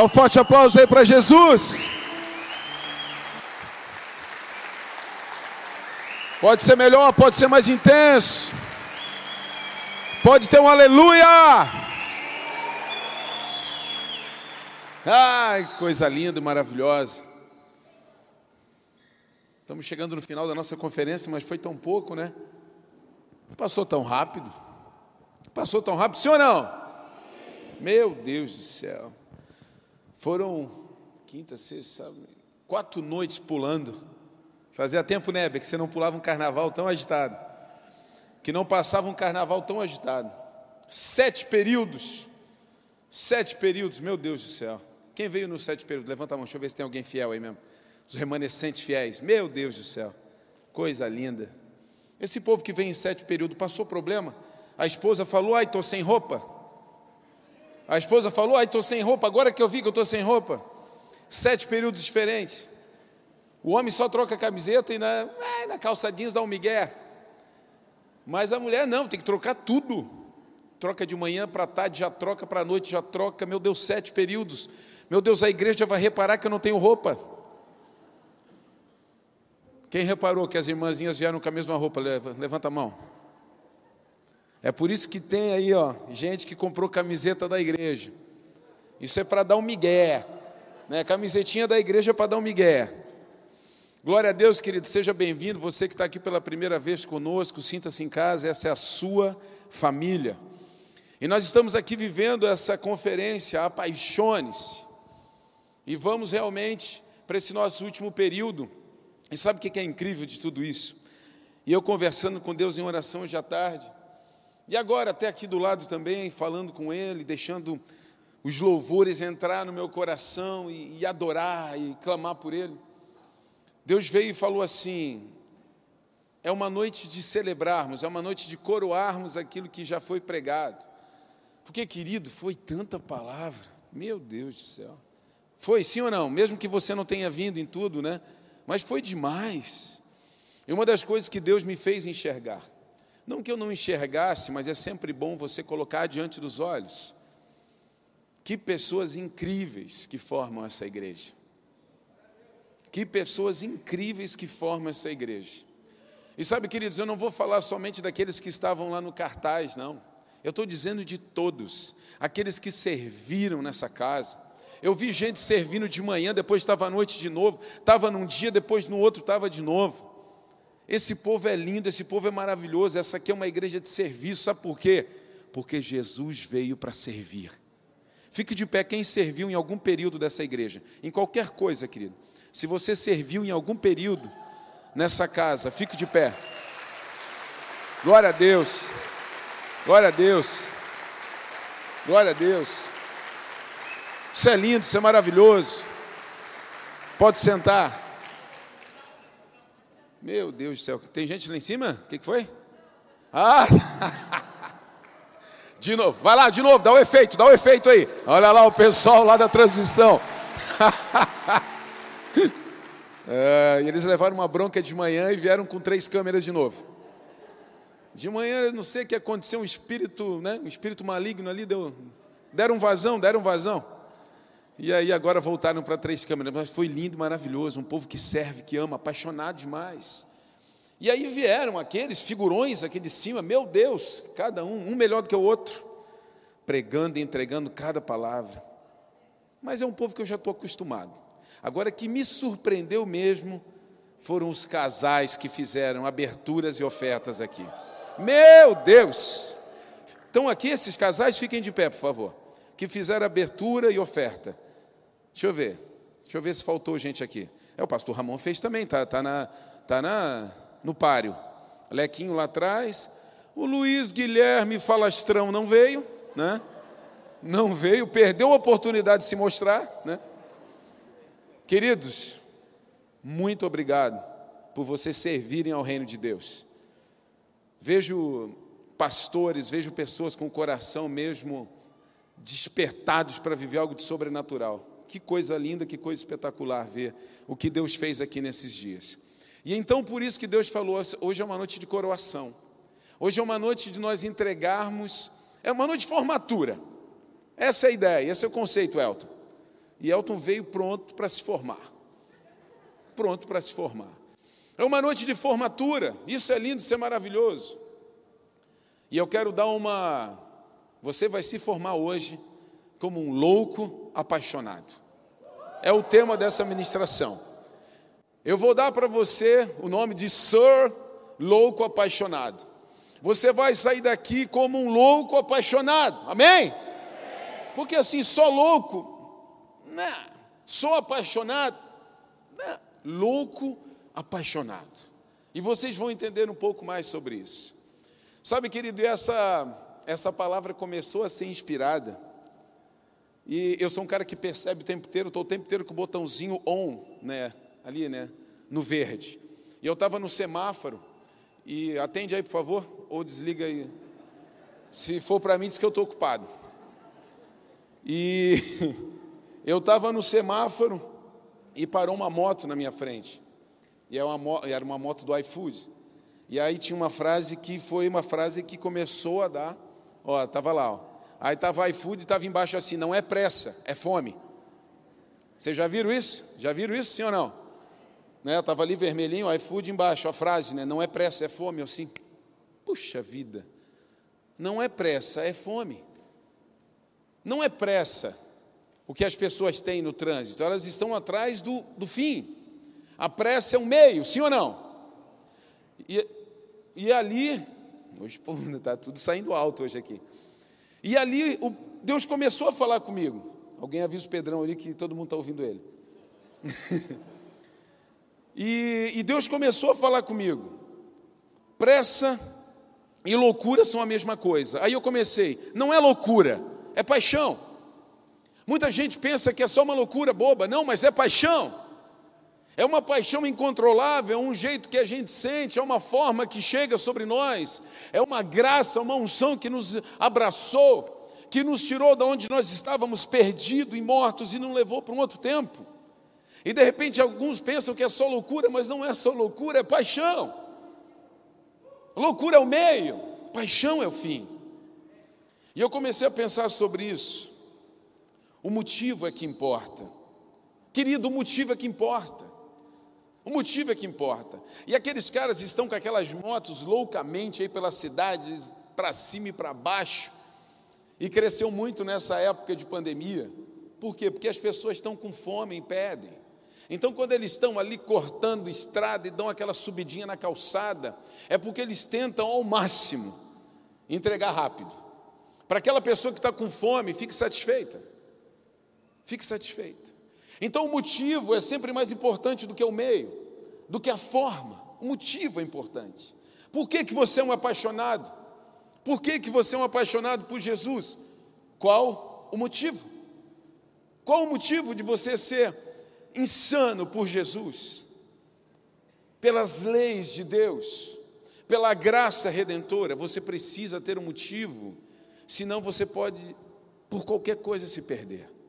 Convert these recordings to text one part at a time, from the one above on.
Dá um forte aplauso aí para Jesus. Pode ser melhor, pode ser mais intenso. Pode ter um aleluia. Ai, coisa linda e maravilhosa. Estamos chegando no final da nossa conferência, mas foi tão pouco, né? Passou tão rápido. Passou tão rápido, sim ou não? Meu Deus do céu. Foram quinta, sexta, sábado, quatro noites pulando. Fazia tempo, né, que você não pulava um carnaval tão agitado. Que não passava um carnaval tão agitado. Sete períodos. Sete períodos, meu Deus do céu. Quem veio nos sete períodos? Levanta a mão, deixa eu ver se tem alguém fiel aí mesmo. Os remanescentes fiéis. Meu Deus do céu. Coisa linda. Esse povo que vem em sete períodos passou problema. A esposa falou: Ai, estou sem roupa. A esposa falou: Ai, estou sem roupa. Agora que eu vi que eu estou sem roupa. Sete períodos diferentes. O homem só troca a camiseta e na, é, na dá um migué. Mas a mulher não, tem que trocar tudo. Troca de manhã para tarde, já troca para noite, já troca. Meu Deus, sete períodos. Meu Deus, a igreja vai reparar que eu não tenho roupa. Quem reparou que as irmãzinhas vieram com a mesma roupa? Levanta a mão. É por isso que tem aí, ó, gente que comprou camiseta da igreja. Isso é para dar um migué. Né? Camisetinha da igreja é para dar um migué. Glória a Deus, querido, seja bem-vindo. Você que está aqui pela primeira vez conosco, sinta-se em casa, essa é a sua família. E nós estamos aqui vivendo essa conferência, Apaixone-se. E vamos realmente para esse nosso último período. E sabe o que é incrível de tudo isso? E eu conversando com Deus em oração hoje à tarde, e agora até aqui do lado também, falando com Ele, deixando os louvores entrar no meu coração e, e adorar e clamar por Ele. Deus veio e falou assim: é uma noite de celebrarmos, é uma noite de coroarmos aquilo que já foi pregado. Porque, querido, foi tanta palavra, meu Deus do céu. Foi sim ou não? Mesmo que você não tenha vindo em tudo, né? Mas foi demais. E uma das coisas que Deus me fez enxergar, não que eu não enxergasse, mas é sempre bom você colocar diante dos olhos. Que pessoas incríveis que formam essa igreja. Que pessoas incríveis que formam essa igreja. E sabe, queridos, eu não vou falar somente daqueles que estavam lá no cartaz, não. Eu estou dizendo de todos, aqueles que serviram nessa casa. Eu vi gente servindo de manhã, depois estava à noite de novo, estava num dia, depois no outro estava de novo. Esse povo é lindo, esse povo é maravilhoso. Essa aqui é uma igreja de serviço, sabe por quê? Porque Jesus veio para servir. Fique de pé quem serviu em algum período dessa igreja, em qualquer coisa, querido. Se você serviu em algum período nessa casa, fique de pé. Glória a Deus. Glória a Deus. Glória a Deus. Isso é lindo, isso é maravilhoso. Pode sentar. Meu Deus do céu, tem gente lá em cima? O que, que foi? Ah! De novo, vai lá, de novo, dá o efeito, dá o efeito aí. Olha lá o pessoal lá da transmissão. é, eles levaram uma bronca de manhã e vieram com três câmeras de novo. De manhã, não sei o que aconteceu, um espírito, né, um espírito maligno ali, deu, deram vazão, deram vazão. E aí agora voltaram para três câmeras, mas foi lindo, maravilhoso, um povo que serve, que ama, apaixonado demais. E aí vieram aqueles figurões aqui de cima, meu Deus, cada um, um melhor do que o outro, pregando e entregando cada palavra. Mas é um povo que eu já estou acostumado. Agora, que me surpreendeu mesmo foram os casais que fizeram aberturas e ofertas aqui. Meu Deus! Então, aqui, esses casais, fiquem de pé, por favor. Que fizeram abertura e oferta. Deixa eu ver. Deixa eu ver se faltou gente aqui. É, o pastor Ramon fez também, tá, tá, na, tá na, no páreo. Lequinho lá atrás. O Luiz Guilherme Falastrão não veio, né? Não veio, perdeu a oportunidade de se mostrar, né? Queridos, muito obrigado por vocês servirem ao reino de Deus. Vejo pastores, vejo pessoas com o coração mesmo despertados para viver algo de sobrenatural. Que coisa linda, que coisa espetacular ver o que Deus fez aqui nesses dias. E então por isso que Deus falou, hoje é uma noite de coroação. Hoje é uma noite de nós entregarmos, é uma noite de formatura. Essa é a ideia, esse é o conceito, Elton. E Elton veio pronto para se formar. Pronto para se formar. É uma noite de formatura. Isso é lindo, isso é maravilhoso. E eu quero dar uma. Você vai se formar hoje como um louco apaixonado. É o tema dessa ministração. Eu vou dar para você o nome de Sir Louco Apaixonado. Você vai sair daqui como um louco apaixonado. Amém? Porque assim, só louco, não. Só apaixonado, não. louco apaixonado. E vocês vão entender um pouco mais sobre isso. Sabe, querido, essa, essa palavra começou a ser inspirada. E eu sou um cara que percebe o tempo inteiro, estou o tempo inteiro com o botãozinho on, né? Ali, né? No verde. E eu estava no semáforo, e atende aí, por favor, ou desliga aí. Se for para mim, diz que eu estou ocupado. E eu estava no semáforo e parou uma moto na minha frente. E era uma, era uma moto do iFood. E aí tinha uma frase que foi uma frase que começou a dar. Ó, estava lá, ó. Aí estava iFood e estava embaixo assim: não é pressa, é fome. Vocês já viram isso? Já viram isso, sim ou não? Né, estava ali vermelhinho, iFood embaixo, a frase, né? Não é pressa, é fome. Eu assim, puxa vida, não é pressa, é fome. Não é pressa o que as pessoas têm no trânsito, elas estão atrás do, do fim. A pressa é um meio, sim ou não? E, e ali, hoje está tudo saindo alto hoje aqui. E ali o, Deus começou a falar comigo. Alguém avisa o Pedrão ali que todo mundo está ouvindo ele. e, e Deus começou a falar comigo. Pressa e loucura são a mesma coisa. Aí eu comecei, não é loucura, é paixão. Muita gente pensa que é só uma loucura boba, não, mas é paixão. É uma paixão incontrolável, é um jeito que a gente sente, é uma forma que chega sobre nós, é uma graça, uma unção que nos abraçou, que nos tirou de onde nós estávamos perdidos e mortos e nos levou para um outro tempo. E de repente alguns pensam que é só loucura, mas não é só loucura, é paixão. Loucura é o meio, paixão é o fim. E eu comecei a pensar sobre isso. O motivo é que importa. Querido, o motivo é que importa. O motivo é que importa. E aqueles caras estão com aquelas motos loucamente aí pelas cidades, para cima e para baixo, e cresceu muito nessa época de pandemia. Por quê? Porque as pessoas estão com fome e pedem. Então, quando eles estão ali cortando estrada e dão aquela subidinha na calçada, é porque eles tentam ao máximo entregar rápido. Para aquela pessoa que está com fome, fique satisfeita. Fique satisfeita. Então o motivo é sempre mais importante do que o meio, do que a forma. O motivo é importante. Por que, que você é um apaixonado? Por que, que você é um apaixonado por Jesus? Qual o motivo? Qual o motivo de você ser insano por Jesus? Pelas leis de Deus, pela graça redentora, você precisa ter um motivo, senão você pode, por qualquer coisa, se perder.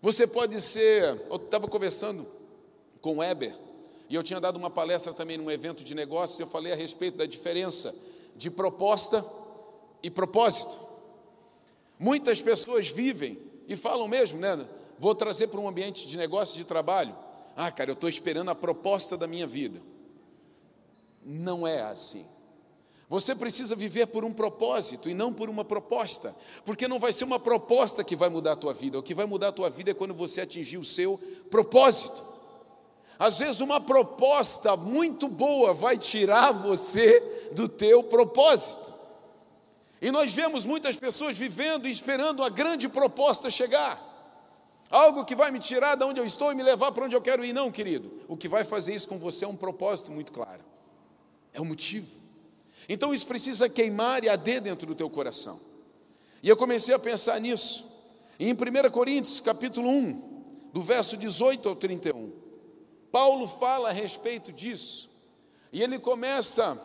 Você pode ser. Eu estava conversando com o Weber, e eu tinha dado uma palestra também num evento de negócios, eu falei a respeito da diferença de proposta e propósito. Muitas pessoas vivem e falam mesmo, né? Vou trazer para um ambiente de negócio, de trabalho. Ah, cara, eu estou esperando a proposta da minha vida. Não é assim. Você precisa viver por um propósito e não por uma proposta, porque não vai ser uma proposta que vai mudar a tua vida, o que vai mudar a tua vida é quando você atingir o seu propósito. Às vezes uma proposta muito boa vai tirar você do teu propósito. E nós vemos muitas pessoas vivendo e esperando a grande proposta chegar. Algo que vai me tirar de onde eu estou e me levar para onde eu quero ir, não, querido. O que vai fazer isso com você é um propósito muito claro. É o um motivo. Então isso precisa queimar e arder dentro do teu coração. E eu comecei a pensar nisso. em 1 Coríntios, capítulo 1, do verso 18 ao 31, Paulo fala a respeito disso. E ele começa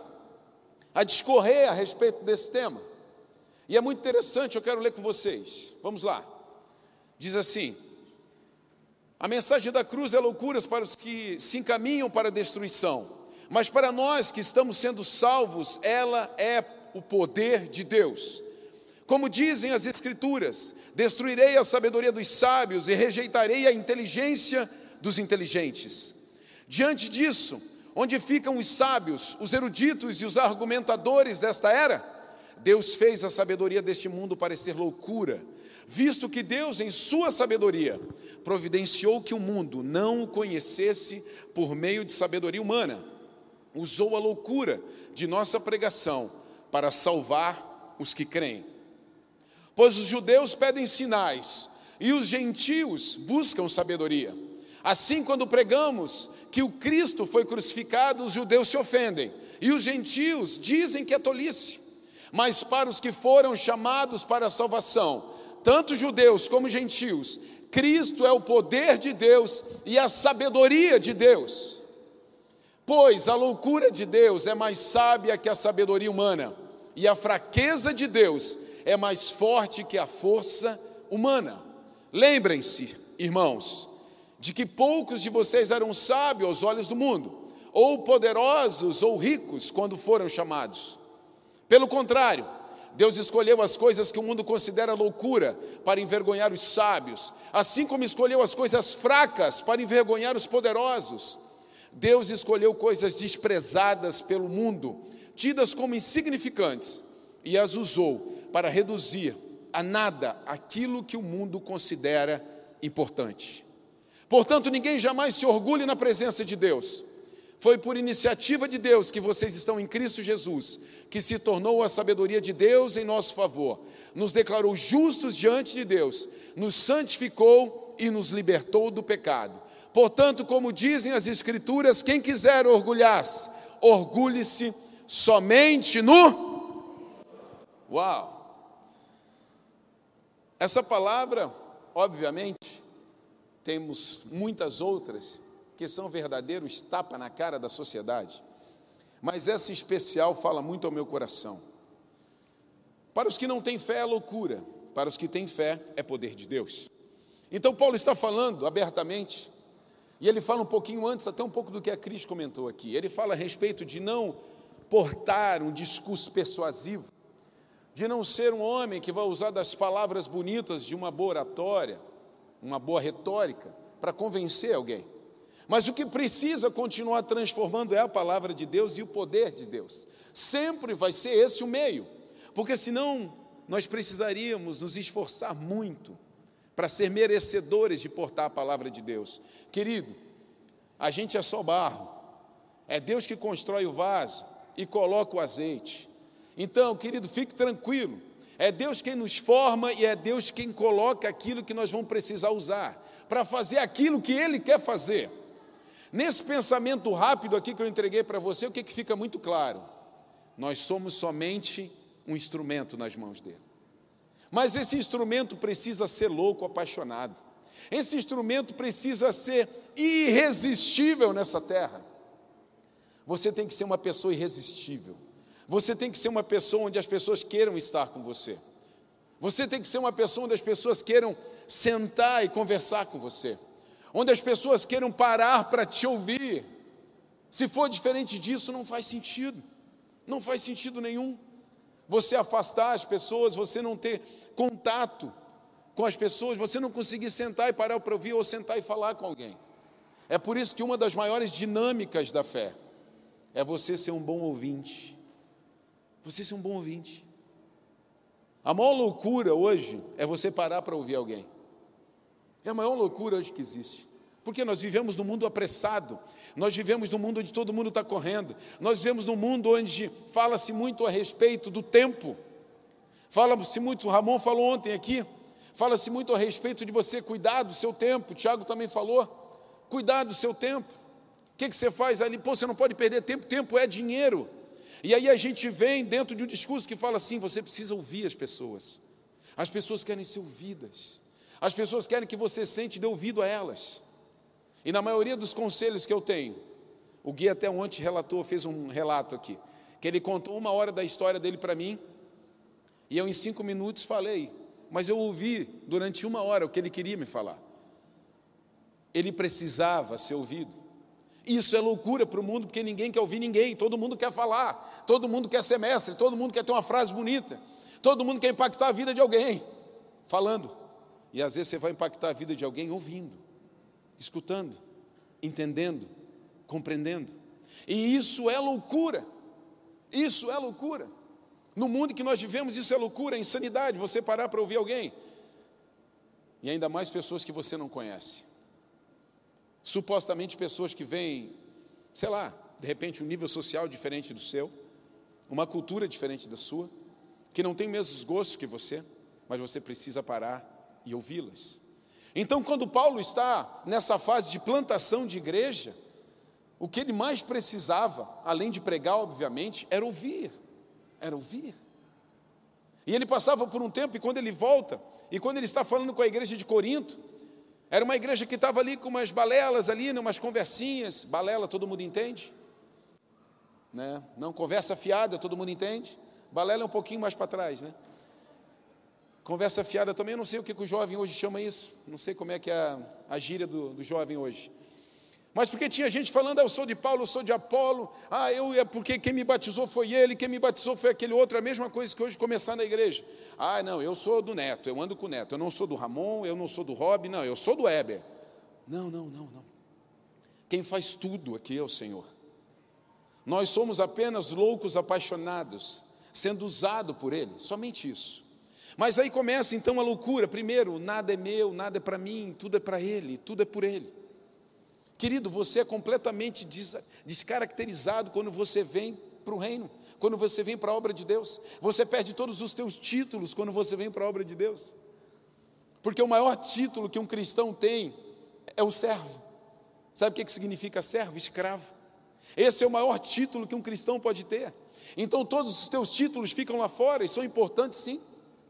a discorrer a respeito desse tema. E é muito interessante, eu quero ler com vocês. Vamos lá. Diz assim: A mensagem da cruz é loucuras para os que se encaminham para a destruição mas para nós que estamos sendo salvos, ela é o poder de Deus. Como dizem as Escrituras: destruirei a sabedoria dos sábios e rejeitarei a inteligência dos inteligentes. Diante disso, onde ficam os sábios, os eruditos e os argumentadores desta era? Deus fez a sabedoria deste mundo parecer loucura, visto que Deus, em sua sabedoria, providenciou que o mundo não o conhecesse por meio de sabedoria humana. Usou a loucura de nossa pregação para salvar os que creem. Pois os judeus pedem sinais e os gentios buscam sabedoria. Assim, quando pregamos que o Cristo foi crucificado, os judeus se ofendem e os gentios dizem que é tolice. Mas para os que foram chamados para a salvação, tanto judeus como gentios, Cristo é o poder de Deus e a sabedoria de Deus. Pois a loucura de Deus é mais sábia que a sabedoria humana, e a fraqueza de Deus é mais forte que a força humana. Lembrem-se, irmãos, de que poucos de vocês eram sábios aos olhos do mundo, ou poderosos ou ricos quando foram chamados. Pelo contrário, Deus escolheu as coisas que o mundo considera loucura para envergonhar os sábios, assim como escolheu as coisas fracas para envergonhar os poderosos. Deus escolheu coisas desprezadas pelo mundo, tidas como insignificantes, e as usou para reduzir a nada aquilo que o mundo considera importante. Portanto, ninguém jamais se orgulhe na presença de Deus. Foi por iniciativa de Deus que vocês estão em Cristo Jesus, que se tornou a sabedoria de Deus em nosso favor, nos declarou justos diante de Deus, nos santificou e nos libertou do pecado. Portanto, como dizem as Escrituras, quem quiser orgulhar-se, orgulhe-se somente no. Uau! Essa palavra, obviamente, temos muitas outras que são verdadeiros tapa na cara da sociedade, mas essa especial fala muito ao meu coração. Para os que não têm fé é loucura, para os que têm fé é poder de Deus. Então, Paulo está falando abertamente, e ele fala um pouquinho antes, até um pouco do que a Cris comentou aqui. Ele fala a respeito de não portar um discurso persuasivo, de não ser um homem que vai usar das palavras bonitas de uma boa oratória, uma boa retórica, para convencer alguém. Mas o que precisa continuar transformando é a palavra de Deus e o poder de Deus. Sempre vai ser esse o meio, porque senão nós precisaríamos nos esforçar muito para ser merecedores de portar a palavra de Deus. Querido, a gente é só barro, é Deus que constrói o vaso e coloca o azeite. Então, querido, fique tranquilo. É Deus quem nos forma e é Deus quem coloca aquilo que nós vamos precisar usar para fazer aquilo que Ele quer fazer. Nesse pensamento rápido aqui que eu entreguei para você, o que, que fica muito claro? Nós somos somente um instrumento nas mãos dele. Mas esse instrumento precisa ser louco, apaixonado. Esse instrumento precisa ser irresistível nessa terra. Você tem que ser uma pessoa irresistível. Você tem que ser uma pessoa onde as pessoas queiram estar com você. Você tem que ser uma pessoa onde as pessoas queiram sentar e conversar com você. Onde as pessoas queiram parar para te ouvir. Se for diferente disso, não faz sentido. Não faz sentido nenhum. Você afastar as pessoas, você não ter contato com as pessoas, você não conseguir sentar e parar para ouvir ou sentar e falar com alguém. É por isso que uma das maiores dinâmicas da fé é você ser um bom ouvinte você ser um bom ouvinte. A maior loucura hoje é você parar para ouvir alguém. É a maior loucura hoje que existe. Porque nós vivemos num mundo apressado, nós vivemos num mundo onde todo mundo está correndo, nós vivemos num mundo onde fala-se muito a respeito do tempo. Fala-se muito, Ramon falou ontem aqui, fala-se muito a respeito de você cuidar do seu tempo, o Tiago também falou, cuidar do seu tempo. O que, que você faz ali? Pô, você não pode perder tempo, tempo é dinheiro. E aí a gente vem dentro de um discurso que fala assim: você precisa ouvir as pessoas. As pessoas querem ser ouvidas. As pessoas querem que você sente de ouvido a elas. E na maioria dos conselhos que eu tenho, o guia até ontem relatou, fez um relato aqui, que ele contou uma hora da história dele para mim, e eu em cinco minutos falei, mas eu ouvi durante uma hora o que ele queria me falar. Ele precisava ser ouvido. Isso é loucura para o mundo, porque ninguém quer ouvir ninguém, todo mundo quer falar, todo mundo quer ser mestre, todo mundo quer ter uma frase bonita, Todo mundo quer impactar a vida de alguém, falando. E às vezes você vai impactar a vida de alguém ouvindo, escutando, entendendo, compreendendo. E isso é loucura. Isso é loucura. No mundo que nós vivemos, isso é loucura, é insanidade. Você parar para ouvir alguém. E ainda mais pessoas que você não conhece. Supostamente pessoas que vêm, sei lá, de repente um nível social diferente do seu, uma cultura diferente da sua que não os mesmos gostos que você, mas você precisa parar e ouvi-las. Então, quando Paulo está nessa fase de plantação de igreja, o que ele mais precisava, além de pregar, obviamente, era ouvir. Era ouvir. E ele passava por um tempo, e quando ele volta, e quando ele está falando com a igreja de Corinto, era uma igreja que estava ali com umas balelas ali, né, umas conversinhas. Balela, todo mundo entende? Né? Não conversa fiada, todo mundo entende? Balela é um pouquinho mais para trás, né? Conversa fiada também, eu não sei o que, que o jovem hoje chama isso, não sei como é que é a, a gíria do, do jovem hoje. Mas porque tinha gente falando, ah, eu sou de Paulo, eu sou de Apolo, ah, eu é porque quem me batizou foi ele, quem me batizou foi aquele outro, a mesma coisa que hoje começar na igreja. Ah, não, eu sou do Neto, eu ando com o Neto, eu não sou do Ramon, eu não sou do Rob, não, eu sou do Heber. Não, não, não, não. Quem faz tudo aqui é o Senhor. Nós somos apenas loucos apaixonados sendo usado por Ele, somente isso. Mas aí começa então a loucura. Primeiro, nada é meu, nada é para mim, tudo é para Ele, tudo é por Ele. Querido, você é completamente descaracterizado quando você vem para o reino, quando você vem para a obra de Deus. Você perde todos os teus títulos quando você vem para a obra de Deus. Porque o maior título que um cristão tem é o servo. Sabe o que significa servo? Escravo. Esse é o maior título que um cristão pode ter. Então todos os teus títulos ficam lá fora e são importantes sim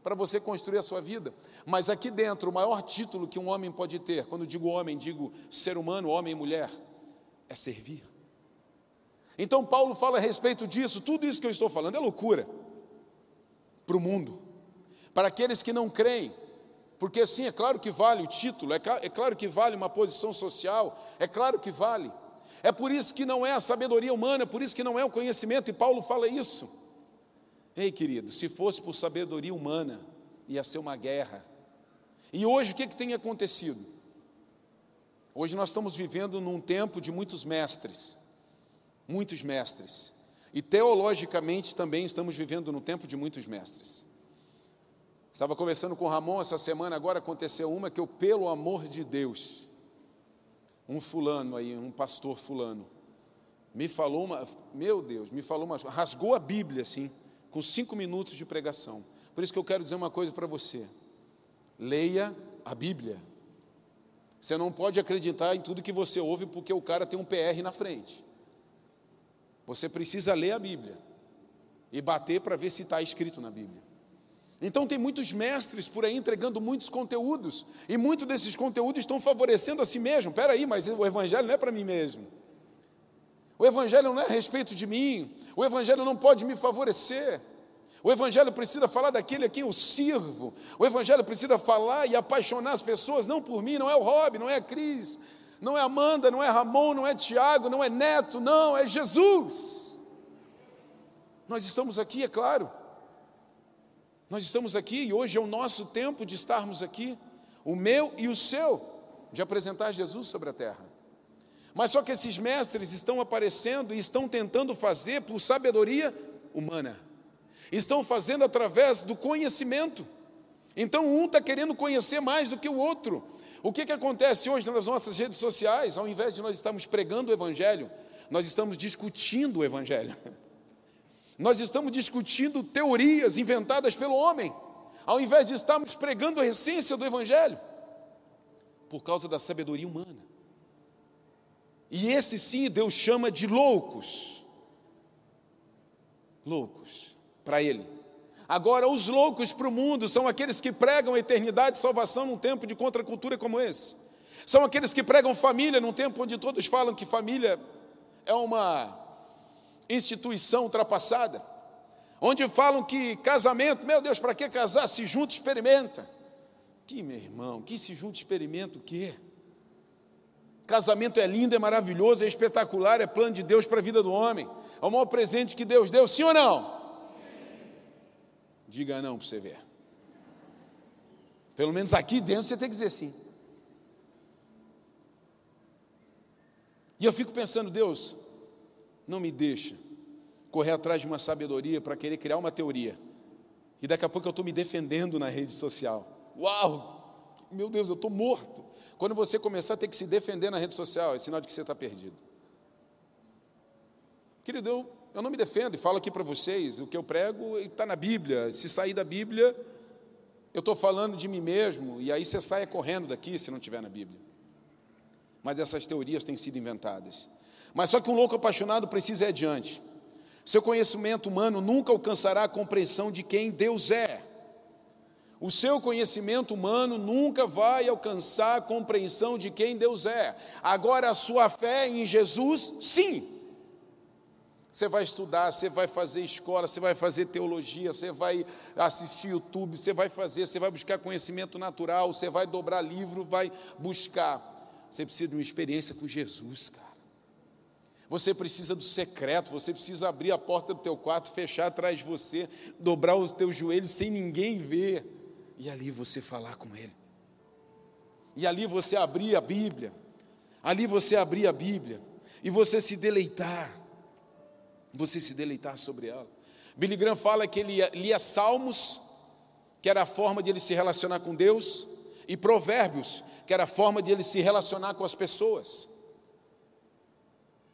para você construir a sua vida. Mas aqui dentro, o maior título que um homem pode ter, quando digo homem, digo ser humano, homem e mulher, é servir. Então Paulo fala a respeito disso, tudo isso que eu estou falando é loucura para o mundo, para aqueles que não creem, porque sim, é claro que vale o título, é, é claro que vale uma posição social, é claro que vale, é por isso que não é a sabedoria humana, é por isso que não é o conhecimento, e Paulo fala isso. Ei, querido, se fosse por sabedoria humana, ia ser uma guerra. E hoje o que, que tem acontecido? Hoje nós estamos vivendo num tempo de muitos mestres, muitos mestres. E teologicamente também estamos vivendo no tempo de muitos mestres. Estava conversando com o Ramon essa semana, agora aconteceu uma que eu, pelo amor de Deus, um fulano aí, um pastor fulano, me falou uma, meu Deus, me falou uma, rasgou a Bíblia assim, com cinco minutos de pregação. Por isso que eu quero dizer uma coisa para você: leia a Bíblia. Você não pode acreditar em tudo que você ouve porque o cara tem um PR na frente. Você precisa ler a Bíblia e bater para ver se está escrito na Bíblia. Então tem muitos mestres por aí entregando muitos conteúdos, e muitos desses conteúdos estão favorecendo a si mesmo. Espera aí, mas o evangelho não é para mim mesmo. O evangelho não é a respeito de mim. O evangelho não pode me favorecer. O evangelho precisa falar daquele a quem eu sirvo. O evangelho precisa falar e apaixonar as pessoas não por mim, não é o Rob, não é a Cris, não é Amanda, não é Ramon, não é Tiago, não é Neto, não, é Jesus. Nós estamos aqui, é claro nós estamos aqui e hoje é o nosso tempo de estarmos aqui, o meu e o seu, de apresentar Jesus sobre a terra. Mas só que esses mestres estão aparecendo e estão tentando fazer por sabedoria humana, estão fazendo através do conhecimento. Então um está querendo conhecer mais do que o outro. O que, que acontece hoje nas nossas redes sociais? Ao invés de nós estarmos pregando o Evangelho, nós estamos discutindo o Evangelho. Nós estamos discutindo teorias inventadas pelo homem, ao invés de estarmos pregando a essência do Evangelho, por causa da sabedoria humana. E esse sim Deus chama de loucos. Loucos, para Ele. Agora, os loucos para o mundo são aqueles que pregam a eternidade e salvação num tempo de contracultura como esse. São aqueles que pregam família num tempo onde todos falam que família é uma instituição ultrapassada, onde falam que casamento, meu Deus, para que casar? Se junto, experimenta. Que meu irmão, que se junto, experimenta o quê? Casamento é lindo, é maravilhoso, é espetacular, é plano de Deus para a vida do homem. É o maior presente que Deus deu, sim ou não? Diga não para você ver. Pelo menos aqui dentro você tem que dizer sim. E eu fico pensando, Deus, não me deixa correr atrás de uma sabedoria para querer criar uma teoria. E daqui a pouco eu estou me defendendo na rede social. Uau! Meu Deus, eu estou morto. Quando você começar a ter que se defender na rede social, é sinal de que você está perdido. Querido, eu, eu não me defendo e falo aqui para vocês, o que eu prego está na Bíblia. Se sair da Bíblia, eu estou falando de mim mesmo, e aí você saia correndo daqui se não estiver na Bíblia. Mas essas teorias têm sido inventadas. Mas só que um louco apaixonado precisa ir adiante. Seu conhecimento humano nunca alcançará a compreensão de quem Deus é. O seu conhecimento humano nunca vai alcançar a compreensão de quem Deus é. Agora, a sua fé em Jesus, sim. Você vai estudar, você vai fazer escola, você vai fazer teologia, você vai assistir YouTube, você vai fazer, você vai buscar conhecimento natural, você vai dobrar livro, vai buscar. Você precisa de uma experiência com Jesus, cara. Você precisa do secreto, você precisa abrir a porta do teu quarto, fechar atrás de você, dobrar os teus joelhos sem ninguém ver e ali você falar com Ele. E ali você abrir a Bíblia, ali você abrir a Bíblia, e você se deleitar, você se deleitar sobre ela. Billy Graham fala que ele lia Salmos, que era a forma de ele se relacionar com Deus, e Provérbios, que era a forma de ele se relacionar com as pessoas.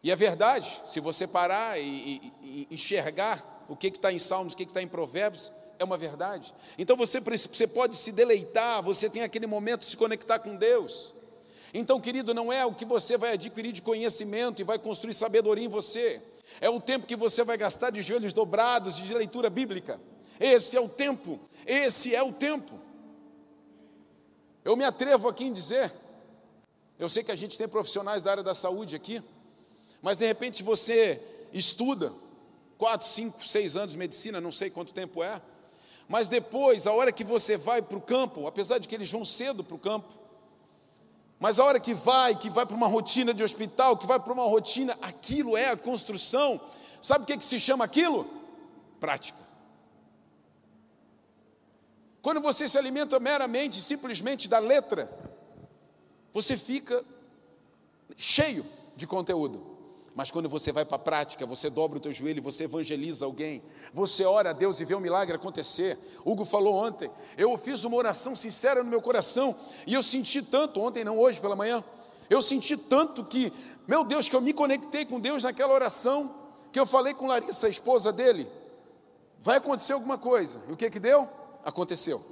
E é verdade, se você parar e, e, e enxergar o que está em Salmos, o que está em Provérbios, é uma verdade. Então você, você pode se deleitar, você tem aquele momento de se conectar com Deus. Então, querido, não é o que você vai adquirir de conhecimento e vai construir sabedoria em você, é o tempo que você vai gastar de joelhos dobrados e de leitura bíblica. Esse é o tempo, esse é o tempo. Eu me atrevo aqui em dizer, eu sei que a gente tem profissionais da área da saúde aqui, mas de repente você estuda, quatro, cinco, seis anos de medicina, não sei quanto tempo é, mas depois, a hora que você vai para o campo, apesar de que eles vão cedo para o campo, mas a hora que vai, que vai para uma rotina de hospital, que vai para uma rotina, aquilo é a construção. Sabe o que, que se chama aquilo? Prática. Quando você se alimenta meramente, simplesmente da letra, você fica cheio de conteúdo. Mas quando você vai para a prática, você dobra o teu joelho, você evangeliza alguém, você ora a Deus e vê um milagre acontecer. Hugo falou ontem, eu fiz uma oração sincera no meu coração e eu senti tanto, ontem não, hoje pela manhã, eu senti tanto que, meu Deus, que eu me conectei com Deus naquela oração, que eu falei com Larissa, a esposa dele, vai acontecer alguma coisa. E o que que deu? Aconteceu.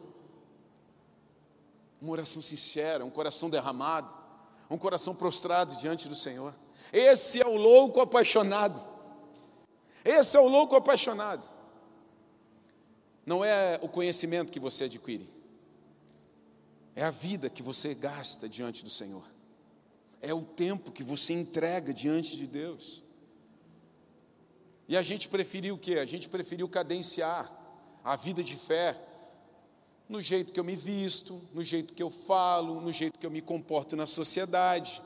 Uma oração sincera, um coração derramado, um coração prostrado diante do Senhor. Esse é o louco apaixonado. Esse é o louco apaixonado. Não é o conhecimento que você adquire, é a vida que você gasta diante do Senhor, é o tempo que você entrega diante de Deus. E a gente preferiu o quê? A gente preferiu cadenciar a vida de fé no jeito que eu me visto, no jeito que eu falo, no jeito que eu me comporto na sociedade.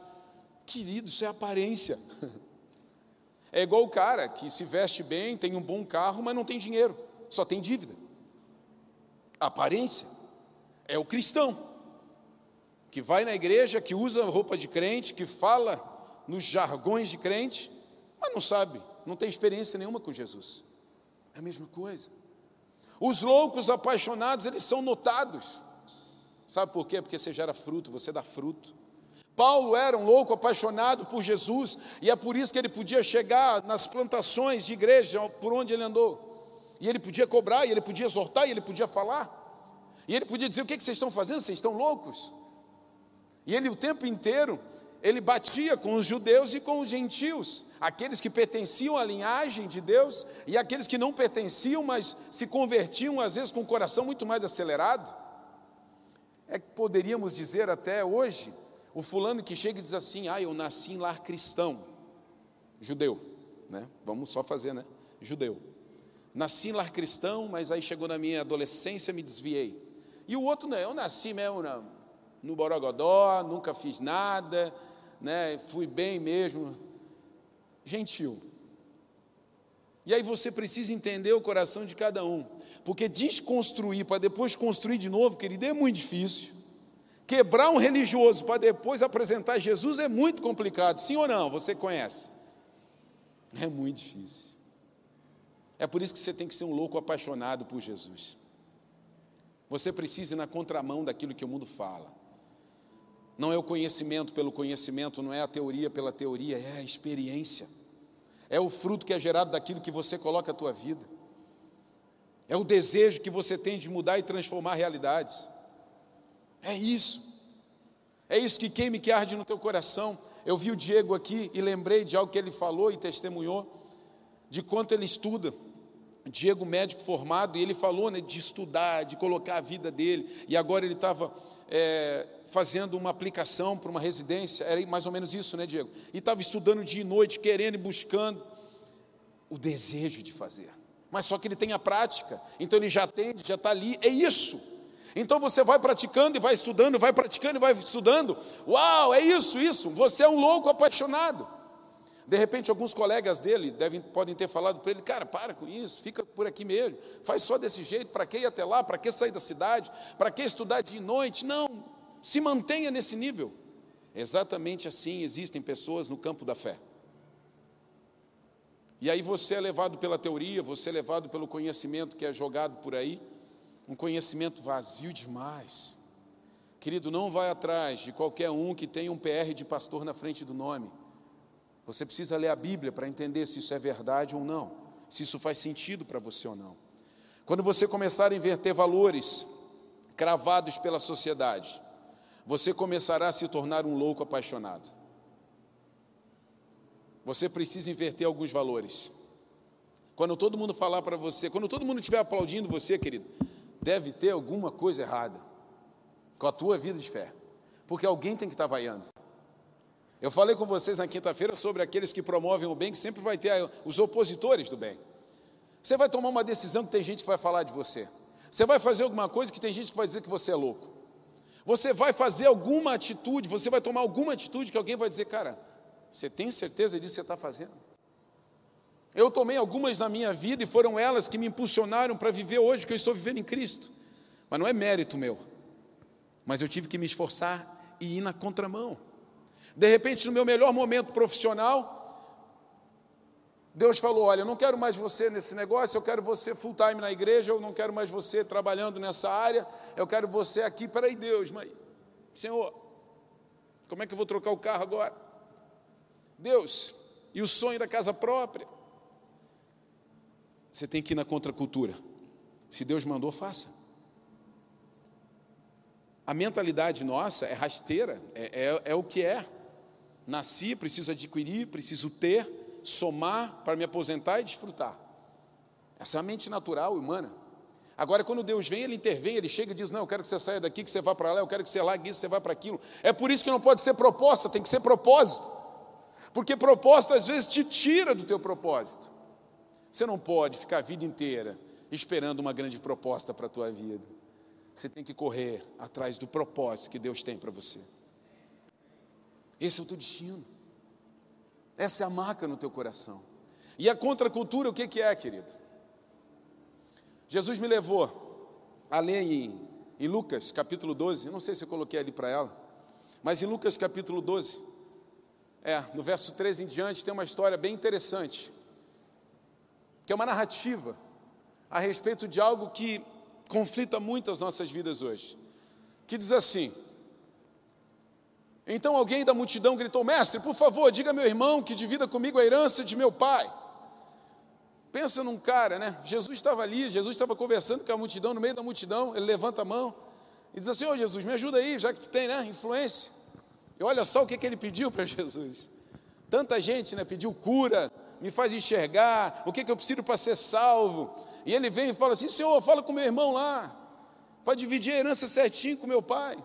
Querido, isso é aparência. É igual o cara que se veste bem, tem um bom carro, mas não tem dinheiro, só tem dívida. Aparência é o cristão que vai na igreja, que usa roupa de crente, que fala nos jargões de crente, mas não sabe, não tem experiência nenhuma com Jesus. É a mesma coisa. Os loucos apaixonados, eles são notados. Sabe por quê? Porque você gera fruto, você dá fruto. Paulo era um louco apaixonado por Jesus, e é por isso que ele podia chegar nas plantações de igreja por onde ele andou. E ele podia cobrar, e ele podia exortar, e ele podia falar. E ele podia dizer: O que, é que vocês estão fazendo? Vocês estão loucos? E ele o tempo inteiro, ele batia com os judeus e com os gentios, aqueles que pertenciam à linhagem de Deus e aqueles que não pertenciam, mas se convertiam às vezes com o coração muito mais acelerado. É que poderíamos dizer até hoje o fulano que chega e diz assim: Ah, eu nasci em lar cristão, judeu, né? Vamos só fazer, né? Judeu. Nasci em lar cristão, mas aí chegou na minha adolescência me desviei. E o outro, não, eu nasci mesmo no, no Borogodó, nunca fiz nada, né? Fui bem mesmo. Gentil. E aí você precisa entender o coração de cada um, porque desconstruir para depois construir de novo, querido, é muito difícil. Quebrar um religioso para depois apresentar Jesus é muito complicado, sim ou não? Você conhece? É muito difícil. É por isso que você tem que ser um louco apaixonado por Jesus. Você precisa ir na contramão daquilo que o mundo fala. Não é o conhecimento pelo conhecimento, não é a teoria pela teoria, é a experiência. É o fruto que é gerado daquilo que você coloca a tua vida. É o desejo que você tem de mudar e transformar realidades. É isso. É isso que queime que arde no teu coração. Eu vi o Diego aqui e lembrei de algo que ele falou e testemunhou, de quanto ele estuda. Diego, médico formado, e ele falou né, de estudar, de colocar a vida dele, e agora ele estava é, fazendo uma aplicação para uma residência, era mais ou menos isso, né, Diego? E estava estudando dia e noite, querendo e buscando o desejo de fazer, mas só que ele tem a prática, então ele já tem, já está ali, é isso. Então você vai praticando e vai estudando, vai praticando e vai estudando. Uau, é isso, isso. Você é um louco apaixonado. De repente, alguns colegas dele devem, podem ter falado para ele: cara, para com isso, fica por aqui mesmo, faz só desse jeito, para que ir até lá, para que sair da cidade, para que estudar de noite? Não, se mantenha nesse nível. Exatamente assim existem pessoas no campo da fé. E aí você é levado pela teoria, você é levado pelo conhecimento que é jogado por aí, um conhecimento vazio demais. Querido, não vai atrás de qualquer um que tenha um PR de pastor na frente do nome. Você precisa ler a Bíblia para entender se isso é verdade ou não, se isso faz sentido para você ou não. Quando você começar a inverter valores cravados pela sociedade, você começará a se tornar um louco apaixonado. Você precisa inverter alguns valores. Quando todo mundo falar para você, quando todo mundo estiver aplaudindo você, querido, deve ter alguma coisa errada com a tua vida de fé, porque alguém tem que estar vaiando. Eu falei com vocês na quinta-feira sobre aqueles que promovem o bem, que sempre vai ter os opositores do bem. Você vai tomar uma decisão que tem gente que vai falar de você. Você vai fazer alguma coisa que tem gente que vai dizer que você é louco. Você vai fazer alguma atitude, você vai tomar alguma atitude que alguém vai dizer, cara, você tem certeza disso que você está fazendo? Eu tomei algumas na minha vida e foram elas que me impulsionaram para viver hoje que eu estou vivendo em Cristo. Mas não é mérito meu. Mas eu tive que me esforçar e ir na contramão. De repente, no meu melhor momento profissional, Deus falou: Olha, eu não quero mais você nesse negócio, eu quero você full time na igreja, eu não quero mais você trabalhando nessa área, eu quero você aqui. Peraí, Deus, mas, Senhor, como é que eu vou trocar o carro agora? Deus, e o sonho da casa própria? Você tem que ir na contracultura. Se Deus mandou, faça. A mentalidade nossa é rasteira, é, é, é o que é. Nasci, preciso adquirir, preciso ter, somar para me aposentar e desfrutar. Essa é a mente natural humana. Agora, quando Deus vem, Ele intervém, Ele chega e diz: Não, eu quero que você saia daqui, que você vá para lá, eu quero que você largue isso, você vá para aquilo. É por isso que não pode ser proposta, tem que ser propósito. Porque proposta às vezes te tira do teu propósito. Você não pode ficar a vida inteira esperando uma grande proposta para a tua vida. Você tem que correr atrás do propósito que Deus tem para você. Esse é o teu destino. Essa é a marca no teu coração. E a contracultura, o que, que é, querido? Jesus me levou a ler em, em Lucas capítulo 12, eu não sei se eu coloquei ali para ela, mas em Lucas capítulo 12, é, no verso 13 em diante, tem uma história bem interessante, que é uma narrativa a respeito de algo que conflita muito as nossas vidas hoje, que diz assim: então alguém da multidão gritou: Mestre, por favor, diga a meu irmão que divida comigo a herança de meu pai. Pensa num cara, né? Jesus estava ali, Jesus estava conversando com a multidão, no meio da multidão, ele levanta a mão e diz assim: Ô oh, Jesus, me ajuda aí, já que tu tem né, influência. E olha só o que, que ele pediu para Jesus. Tanta gente né, pediu cura, me faz enxergar, o que, que eu preciso para ser salvo. E ele vem e fala assim: Senhor, fala com meu irmão lá, para dividir a herança certinho com meu pai.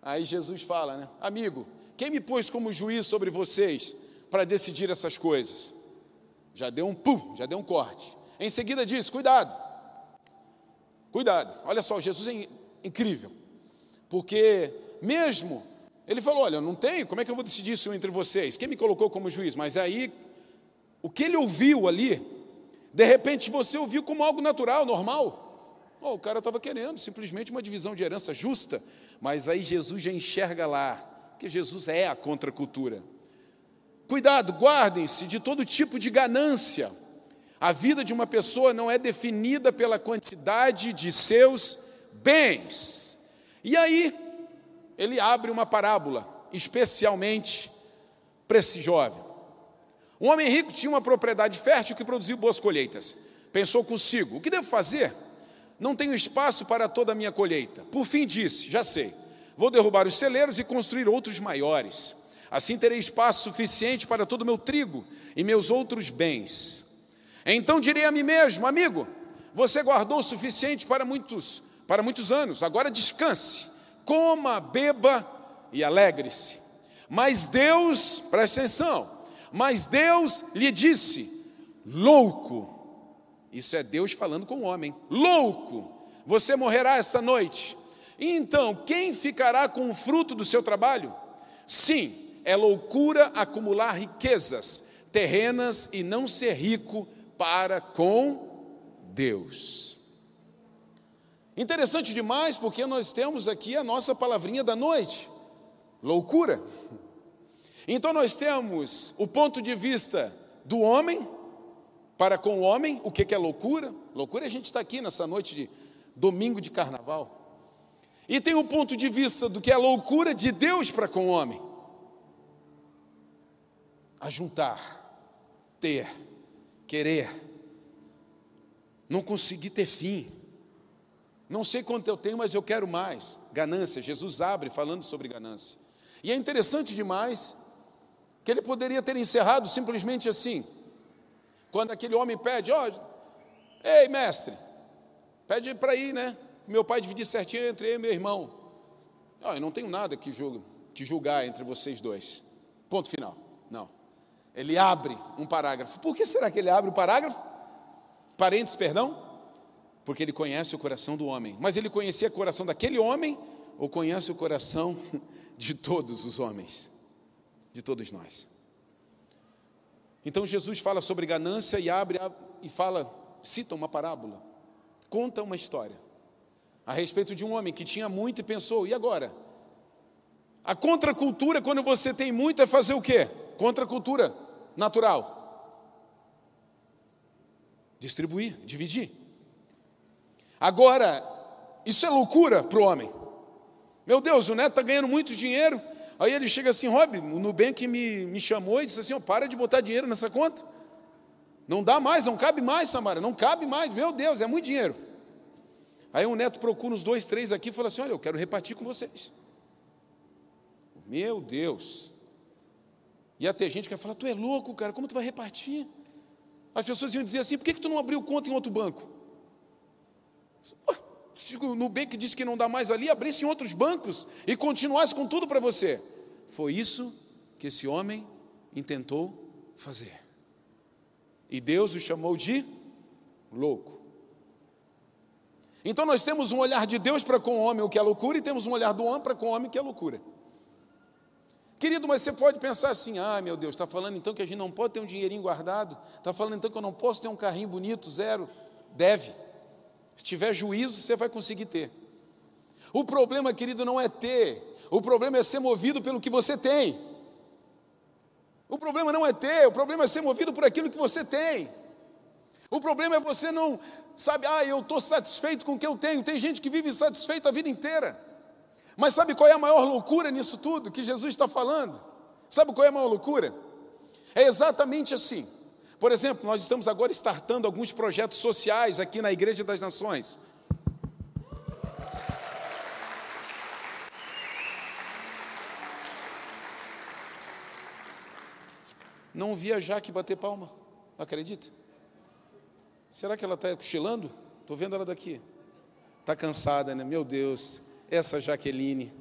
Aí Jesus fala, né? Amigo, quem me pôs como juiz sobre vocês para decidir essas coisas? Já deu um pum, já deu um corte. Em seguida diz: cuidado, cuidado. Olha só, Jesus é incrível, porque mesmo ele falou: olha, não tenho, como é que eu vou decidir isso entre vocês? Quem me colocou como juiz? Mas aí, o que ele ouviu ali De repente você ouviu como algo natural, normal. Oh, o cara estava querendo simplesmente uma divisão de herança justa, mas aí Jesus já enxerga lá, que Jesus é a contracultura. Cuidado, guardem-se de todo tipo de ganância. A vida de uma pessoa não é definida pela quantidade de seus bens. E aí, ele abre uma parábola, especialmente para esse jovem. Um homem rico tinha uma propriedade fértil que produziu boas colheitas. Pensou consigo: o que devo fazer? Não tenho espaço para toda a minha colheita. Por fim disse: já sei, vou derrubar os celeiros e construir outros maiores. Assim terei espaço suficiente para todo o meu trigo e meus outros bens. Então direi a mim mesmo, amigo, você guardou o suficiente para muitos, para muitos anos. Agora descanse, coma, beba e alegre-se. Mas Deus, preste atenção, mas Deus lhe disse: louco. Isso é Deus falando com o homem. Louco, você morrerá essa noite. Então, quem ficará com o fruto do seu trabalho? Sim, é loucura acumular riquezas terrenas e não ser rico para com Deus. Interessante demais, porque nós temos aqui a nossa palavrinha da noite: loucura. Então nós temos o ponto de vista do homem para com o homem, o que é loucura? Loucura é a gente está aqui nessa noite de domingo de carnaval. E tem o ponto de vista do que é loucura de Deus para com o homem. Ajuntar, ter, querer, não conseguir ter fim. Não sei quanto eu tenho, mas eu quero mais. Ganância, Jesus abre falando sobre ganância. E é interessante demais que ele poderia ter encerrado simplesmente assim. Quando aquele homem pede, ó, oh, ei mestre, pede para ir, né? Meu pai dividir certinho entre eu e meu irmão. Oh, eu não tenho nada que, julga, que julgar entre vocês dois. Ponto final. Não. Ele abre um parágrafo. Por que será que ele abre o um parágrafo? Parênteses, perdão? Porque ele conhece o coração do homem. Mas ele conhecia o coração daquele homem ou conhece o coração de todos os homens? De todos nós. Então Jesus fala sobre ganância e abre e fala, cita uma parábola, conta uma história a respeito de um homem que tinha muito e pensou: e agora? A contracultura, quando você tem muito, é fazer o quê? Contracultura natural. Distribuir, dividir. Agora, isso é loucura para o homem. Meu Deus, o neto está ganhando muito dinheiro. Aí ele chega assim, Rob, o Nubank me, me chamou e disse assim: oh, para de botar dinheiro nessa conta. Não dá mais, não cabe mais, Samara, não cabe mais. Meu Deus, é muito dinheiro. Aí um neto procura os dois, três aqui e fala assim: olha, eu quero repartir com vocês. Meu Deus. Ia ter gente que ia falar: tu é louco, cara, como tu vai repartir? As pessoas iam dizer assim: por que, que tu não abriu conta em outro banco? Se o Nubank disse que não dá mais ali, abrisse outros bancos e continuasse com tudo para você. Foi isso que esse homem intentou fazer. E Deus o chamou de louco. Então nós temos um olhar de Deus para com o homem, o que é loucura, e temos um olhar do homem para com o homem, que é loucura. Querido, mas você pode pensar assim: ah, meu Deus, está falando então que a gente não pode ter um dinheirinho guardado? Está falando então que eu não posso ter um carrinho bonito, zero? Deve. Se tiver juízo, você vai conseguir ter. O problema, querido, não é ter, o problema é ser movido pelo que você tem. O problema não é ter, o problema é ser movido por aquilo que você tem. O problema é você não, sabe, ah, eu estou satisfeito com o que eu tenho. Tem gente que vive insatisfeito a vida inteira. Mas sabe qual é a maior loucura nisso tudo que Jesus está falando? Sabe qual é a maior loucura? É exatamente assim. Por exemplo, nós estamos agora startando alguns projetos sociais aqui na Igreja das Nações. Não vi a Jaque bater palma, acredita? Será que ela está cochilando? Estou vendo ela daqui. Está cansada, né? Meu Deus essa Jaqueline.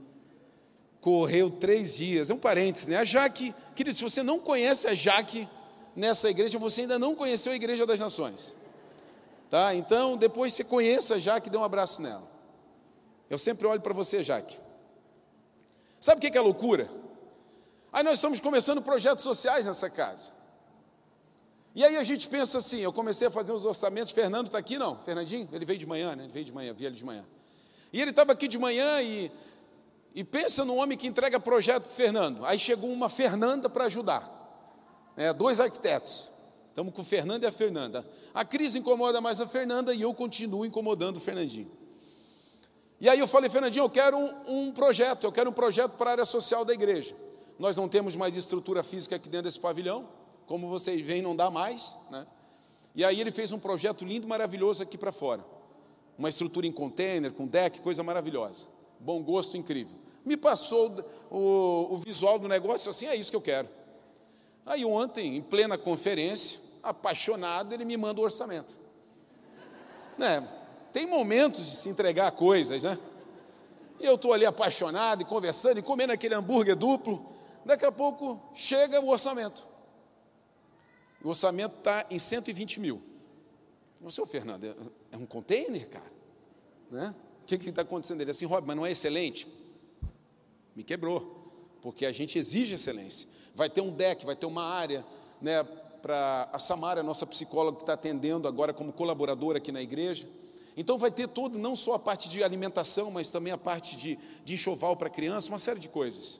Correu três dias. É um parênteses, né? A Jaque, querido, se você não conhece a Jaque nessa igreja, você ainda não conheceu a Igreja das Nações. Tá? Então, depois você conheça a Jaque dê um abraço nela. Eu sempre olho para você, Jaque. Sabe o que é loucura? Aí nós estamos começando projetos sociais nessa casa. E aí a gente pensa assim, eu comecei a fazer os orçamentos, Fernando está aqui não? Fernandinho? Ele veio de manhã, né? Ele veio de manhã, vi ele de manhã. E ele estava aqui de manhã e, e pensa num homem que entrega projeto para Fernando. Aí chegou uma Fernanda para ajudar. É, dois arquitetos. Estamos com o Fernando e a Fernanda. A crise incomoda mais a Fernanda e eu continuo incomodando o Fernandinho. E aí eu falei, Fernandinho, eu quero um, um projeto, eu quero um projeto para a área social da igreja. Nós não temos mais estrutura física aqui dentro desse pavilhão, como vocês veem, não dá mais. Né? E aí ele fez um projeto lindo, maravilhoso aqui para fora. Uma estrutura em container, com deck, coisa maravilhosa. Bom gosto, incrível. Me passou o, o visual do negócio, assim, é isso que eu quero. Aí ontem, em plena conferência, apaixonado, ele me manda o orçamento. Né? Tem momentos de se entregar coisas, né? E eu estou ali apaixonado e conversando e comendo aquele hambúrguer duplo. Daqui a pouco chega o orçamento. O orçamento está em 120 mil. O senhor Fernando, é, é um container, cara? Né? O que está acontecendo? Ele assim, Rob, mas não é excelente? Me quebrou, porque a gente exige excelência. Vai ter um deck, vai ter uma área, né, para a Samara, nossa psicóloga que está atendendo agora como colaboradora aqui na igreja. Então vai ter todo, não só a parte de alimentação, mas também a parte de, de enxoval para criança, uma série de coisas.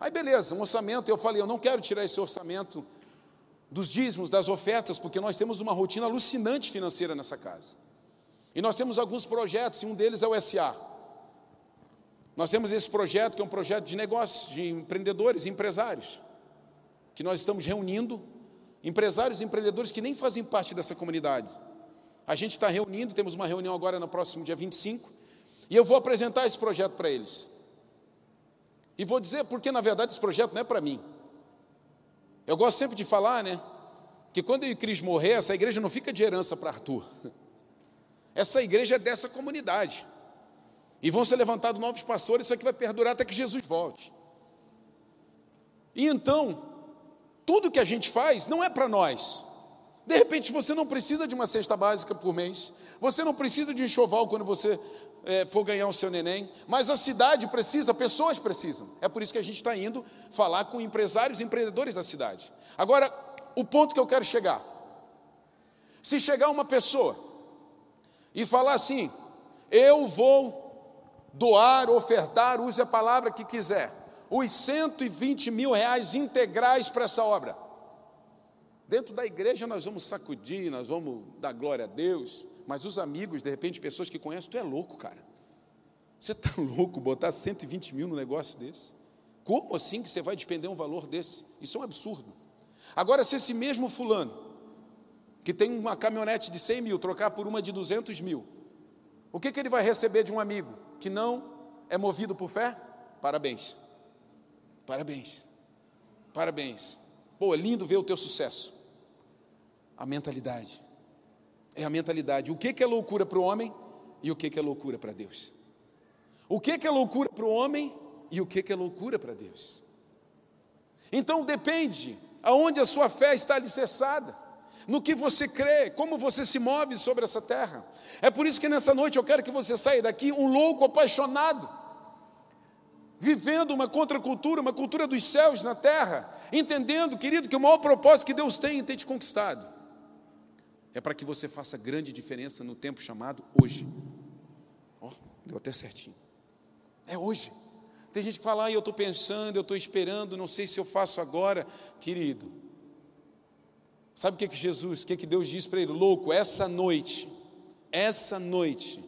Aí beleza, um orçamento, eu falei, eu não quero tirar esse orçamento dos dízimos, das ofertas, porque nós temos uma rotina alucinante financeira nessa casa. E nós temos alguns projetos, e um deles é o SA. Nós temos esse projeto, que é um projeto de negócios, de empreendedores, empresários, que nós estamos reunindo empresários e empreendedores que nem fazem parte dessa comunidade. A gente está reunindo, temos uma reunião agora no próximo dia 25, e eu vou apresentar esse projeto para eles. E vou dizer porque, na verdade, esse projeto não é para mim. Eu gosto sempre de falar, né? Que quando eu e Cris morrer, essa igreja não fica de herança para Arthur. Essa igreja é dessa comunidade. E vão ser levantados novos pastores, isso aqui vai perdurar até que Jesus volte. E então, tudo que a gente faz não é para nós. De repente você não precisa de uma cesta básica por mês, você não precisa de um enxoval quando você é, for ganhar o seu neném, mas a cidade precisa, pessoas precisam. É por isso que a gente está indo falar com empresários e empreendedores da cidade. Agora, o ponto que eu quero chegar: se chegar uma pessoa e falar assim, eu vou doar, ofertar, use a palavra que quiser, os 120 mil reais integrais para essa obra. Dentro da igreja nós vamos sacudir, nós vamos dar glória a Deus, mas os amigos, de repente, pessoas que conhecem, tu é louco, cara. Você está louco botar 120 mil no negócio desse? Como assim que você vai despender um valor desse? Isso é um absurdo. Agora, se esse mesmo fulano, que tem uma caminhonete de 100 mil, trocar por uma de 200 mil, o que, que ele vai receber de um amigo que não é movido por fé? Parabéns. Parabéns. Parabéns. Pô, é lindo ver o teu sucesso. A mentalidade. É a mentalidade. O que, é loucura para o homem e o que, é loucura para Deus? O que, é loucura para o homem e o que, que é loucura para Deus? Então depende aonde a sua fé está alicerçada, no que você crê, como você se move sobre essa terra. É por isso que nessa noite eu quero que você saia daqui um louco apaixonado vivendo uma contracultura, uma cultura dos céus na terra, entendendo, querido, que o maior propósito que Deus tem em ter te conquistado é para que você faça grande diferença no tempo chamado hoje. Ó, oh, deu até certinho. É hoje. Tem gente que fala, ah, eu estou pensando, eu estou esperando, não sei se eu faço agora. Querido, sabe o que, que Jesus, o que, que Deus diz para ele? Louco, essa noite, essa noite,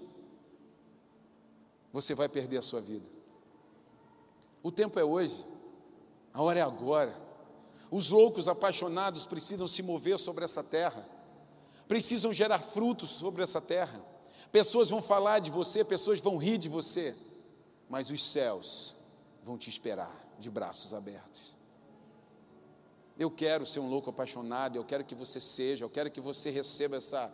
você vai perder a sua vida. O tempo é hoje, a hora é agora. Os loucos apaixonados precisam se mover sobre essa terra, precisam gerar frutos sobre essa terra. Pessoas vão falar de você, pessoas vão rir de você, mas os céus vão te esperar de braços abertos. Eu quero ser um louco apaixonado, eu quero que você seja, eu quero que você receba essa,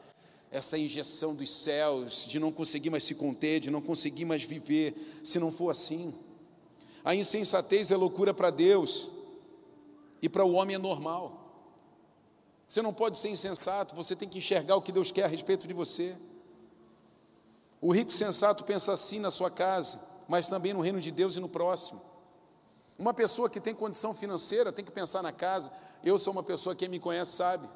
essa injeção dos céus, de não conseguir mais se conter, de não conseguir mais viver, se não for assim. A insensatez é loucura para Deus e para o homem é normal. Você não pode ser insensato, você tem que enxergar o que Deus quer a respeito de você. O rico sensato pensa assim na sua casa, mas também no reino de Deus e no próximo. Uma pessoa que tem condição financeira tem que pensar na casa. Eu sou uma pessoa, quem me conhece sabe.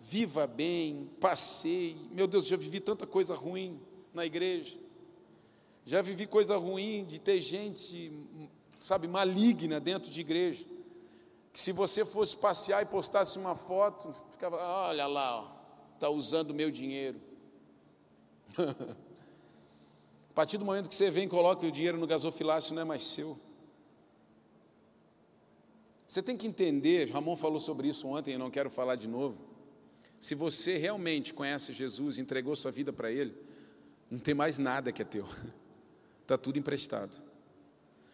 viva bem, passeie. Meu Deus, já vivi tanta coisa ruim na igreja. Já vivi coisa ruim de ter gente, sabe, maligna dentro de igreja. Que se você fosse passear e postasse uma foto, ficava, olha lá, está usando o meu dinheiro. A partir do momento que você vem e coloca o dinheiro no gasofilácio, não é mais seu. Você tem que entender, Ramon falou sobre isso ontem, e não quero falar de novo. Se você realmente conhece Jesus, entregou sua vida para Ele, não tem mais nada que é teu. Está tudo emprestado.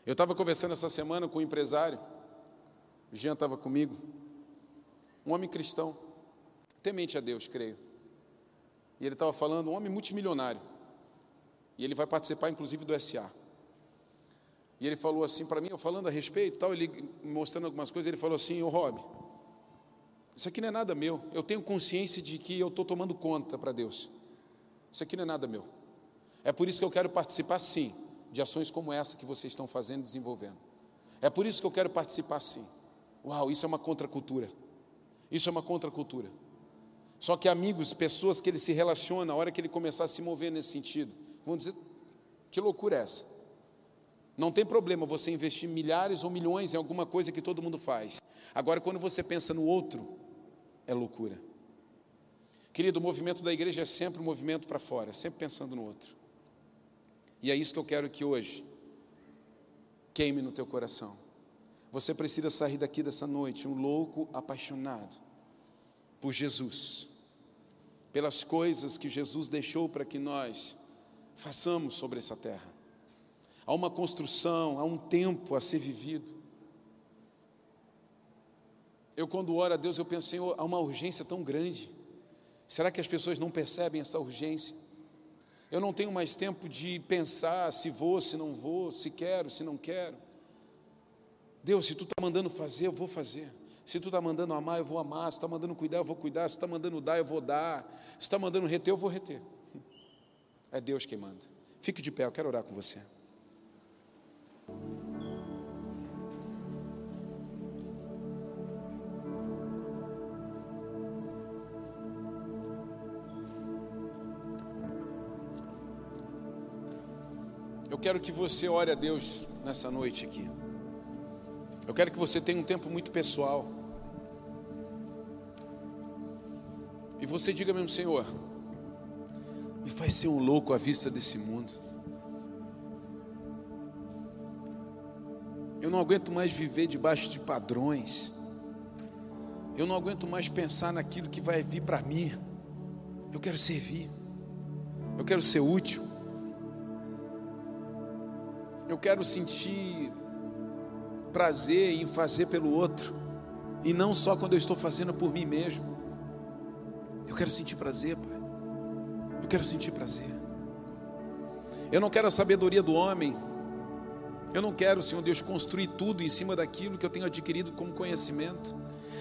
Eu estava conversando essa semana com um empresário, o Jean estava comigo, um homem cristão, temente a Deus, creio. E ele estava falando, um homem multimilionário. E ele vai participar, inclusive, do SA. E ele falou assim para mim, eu falando a respeito, tal, ele mostrando algumas coisas, ele falou assim, ô Rob, isso aqui não é nada meu. Eu tenho consciência de que eu estou tomando conta para Deus. Isso aqui não é nada meu. É por isso que eu quero participar, sim, de ações como essa que vocês estão fazendo e desenvolvendo. É por isso que eu quero participar, sim. Uau, isso é uma contracultura. Isso é uma contracultura. Só que amigos, pessoas que ele se relaciona, a hora que ele começar a se mover nesse sentido, vão dizer: que loucura é essa? Não tem problema você investir milhares ou milhões em alguma coisa que todo mundo faz. Agora, quando você pensa no outro, é loucura. Querido, o movimento da igreja é sempre um movimento para fora, sempre pensando no outro. E é isso que eu quero que hoje queime no teu coração. Você precisa sair daqui dessa noite um louco apaixonado por Jesus, pelas coisas que Jesus deixou para que nós façamos sobre essa terra. Há uma construção, há um tempo a ser vivido. Eu, quando oro a Deus, eu penso, Senhor, há uma urgência tão grande. Será que as pessoas não percebem essa urgência? Eu não tenho mais tempo de pensar se vou, se não vou, se quero, se não quero. Deus, se tu está mandando fazer, eu vou fazer. Se tu está mandando amar, eu vou amar. Se está mandando cuidar, eu vou cuidar. Se está mandando dar, eu vou dar. Se está mandando reter, eu vou reter. É Deus quem manda. Fique de pé, eu quero orar com você. Quero que você ore a Deus nessa noite aqui. Eu quero que você tenha um tempo muito pessoal. E você diga mesmo, Senhor, me faz ser um louco à vista desse mundo. Eu não aguento mais viver debaixo de padrões. Eu não aguento mais pensar naquilo que vai vir para mim. Eu quero servir. Eu quero ser útil. Eu quero sentir prazer em fazer pelo outro. E não só quando eu estou fazendo por mim mesmo. Eu quero sentir prazer, Pai. Eu quero sentir prazer. Eu não quero a sabedoria do homem. Eu não quero, Senhor Deus, construir tudo em cima daquilo que eu tenho adquirido como conhecimento.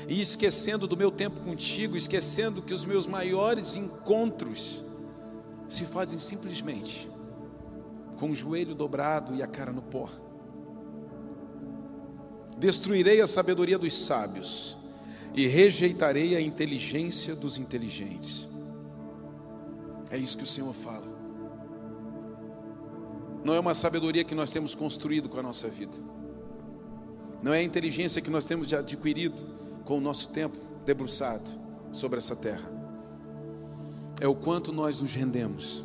E esquecendo do meu tempo contigo, esquecendo que os meus maiores encontros se fazem simplesmente com o joelho dobrado e a cara no pó. Destruirei a sabedoria dos sábios e rejeitarei a inteligência dos inteligentes. É isso que o Senhor fala. Não é uma sabedoria que nós temos construído com a nossa vida. Não é a inteligência que nós temos adquirido com o nosso tempo debruçado sobre essa terra. É o quanto nós nos rendemos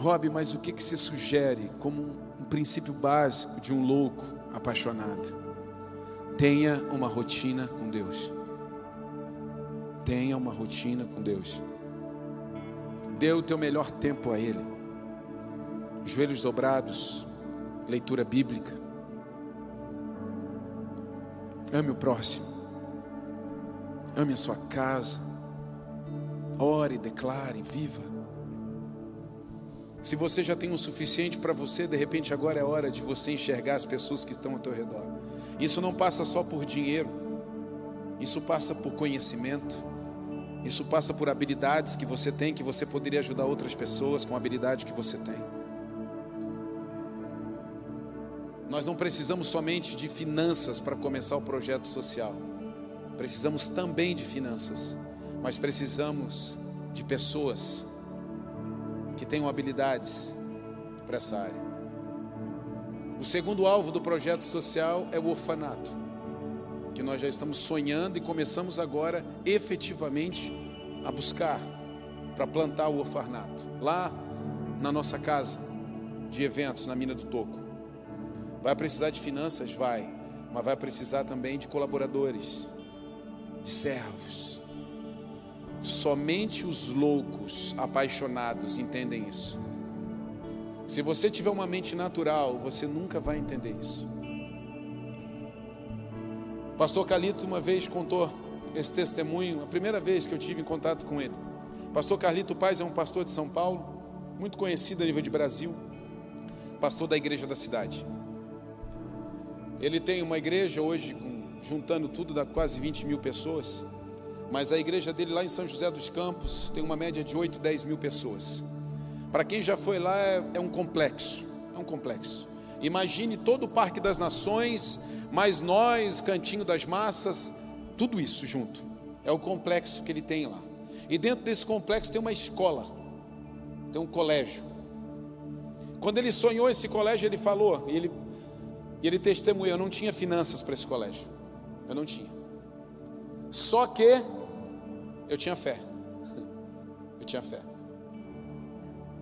Rob, mas o que, que você sugere como um princípio básico de um louco apaixonado? Tenha uma rotina com Deus. Tenha uma rotina com Deus. Dê o teu melhor tempo a Ele. Joelhos dobrados, leitura bíblica. Ame o próximo. Ame a sua casa. Ore, declare, viva. Se você já tem o suficiente para você, de repente agora é hora de você enxergar as pessoas que estão ao teu redor. Isso não passa só por dinheiro, isso passa por conhecimento, isso passa por habilidades que você tem, que você poderia ajudar outras pessoas com a habilidade que você tem. Nós não precisamos somente de finanças para começar o projeto social. precisamos também de finanças, mas precisamos de pessoas que tenham habilidades para essa área. O segundo alvo do projeto social é o orfanato, que nós já estamos sonhando e começamos agora efetivamente a buscar para plantar o orfanato lá na nossa casa de eventos na Mina do Toco. Vai precisar de finanças? Vai, mas vai precisar também de colaboradores, de servos. Somente os loucos, apaixonados entendem isso. Se você tiver uma mente natural, você nunca vai entender isso. Pastor Calito uma vez contou esse testemunho, a primeira vez que eu tive em contato com ele. Pastor Carlito Paz é um pastor de São Paulo, muito conhecido a nível de Brasil, pastor da igreja da cidade. Ele tem uma igreja hoje, juntando tudo, dá quase 20 mil pessoas, mas a igreja dele lá em São José dos Campos tem uma média de 8, 10 mil pessoas. Para quem já foi lá, é, é um complexo. É um complexo. Imagine todo o Parque das Nações, mais nós, Cantinho das Massas, tudo isso junto. É o complexo que ele tem lá. E dentro desse complexo tem uma escola, tem um colégio. Quando ele sonhou esse colégio, ele falou, e ele, e ele testemunhou: eu não tinha finanças para esse colégio. Eu não tinha. Só que eu tinha fé. Eu tinha fé.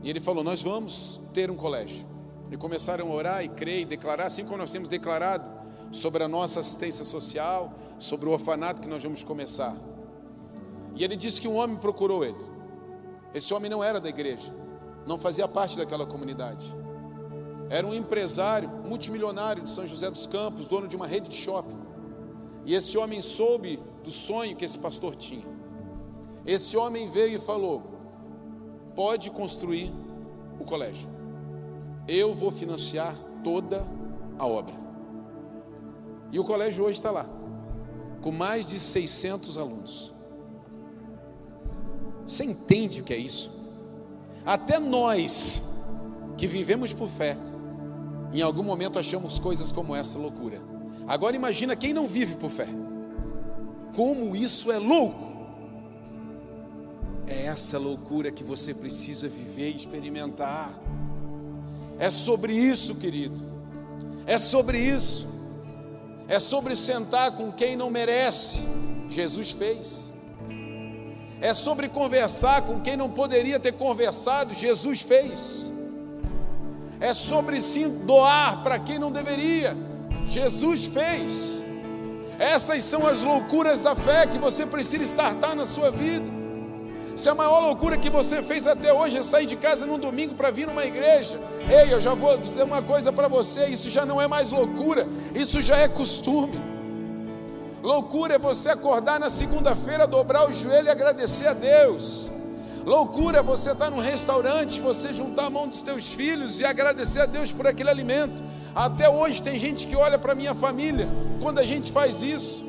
E ele falou: Nós vamos ter um colégio. E começaram a orar e crer e declarar, assim como nós temos declarado sobre a nossa assistência social, sobre o orfanato que nós vamos começar. E ele disse que um homem procurou ele. Esse homem não era da igreja, não fazia parte daquela comunidade. Era um empresário multimilionário de São José dos Campos, dono de uma rede de shopping. E esse homem soube do sonho que esse pastor tinha. Esse homem veio e falou: pode construir o colégio. Eu vou financiar toda a obra. E o colégio hoje está lá, com mais de 600 alunos. Você entende o que é isso? Até nós, que vivemos por fé, em algum momento achamos coisas como essa loucura. Agora imagina quem não vive por fé. Como isso é louco. É essa loucura que você precisa viver e experimentar. É sobre isso, querido. É sobre isso. É sobre sentar com quem não merece. Jesus fez. É sobre conversar com quem não poderia ter conversado. Jesus fez. É sobre se doar para quem não deveria. Jesus fez. Essas são as loucuras da fé que você precisa estartar na sua vida. Se a maior loucura que você fez até hoje é sair de casa num domingo para vir numa igreja, ei, eu já vou dizer uma coisa para você: isso já não é mais loucura, isso já é costume. Loucura é você acordar na segunda-feira, dobrar o joelho e agradecer a Deus. Loucura é você estar num restaurante, você juntar a mão dos teus filhos e agradecer a Deus por aquele alimento. Até hoje tem gente que olha para minha família quando a gente faz isso.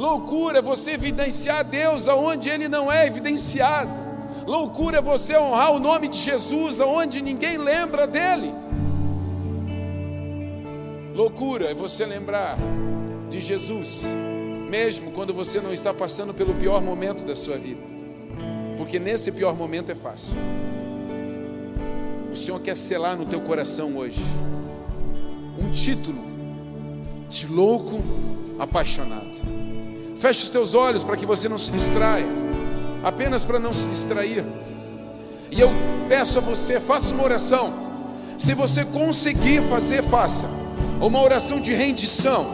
Loucura é você evidenciar Deus aonde Ele não é evidenciado. Loucura é você honrar o nome de Jesus aonde ninguém lembra dele. Loucura é você lembrar de Jesus, mesmo quando você não está passando pelo pior momento da sua vida, porque nesse pior momento é fácil. O Senhor quer selar no teu coração hoje um título de louco apaixonado. Feche os teus olhos para que você não se distraia, apenas para não se distrair. E eu peço a você, faça uma oração. Se você conseguir fazer, faça. Uma oração de rendição,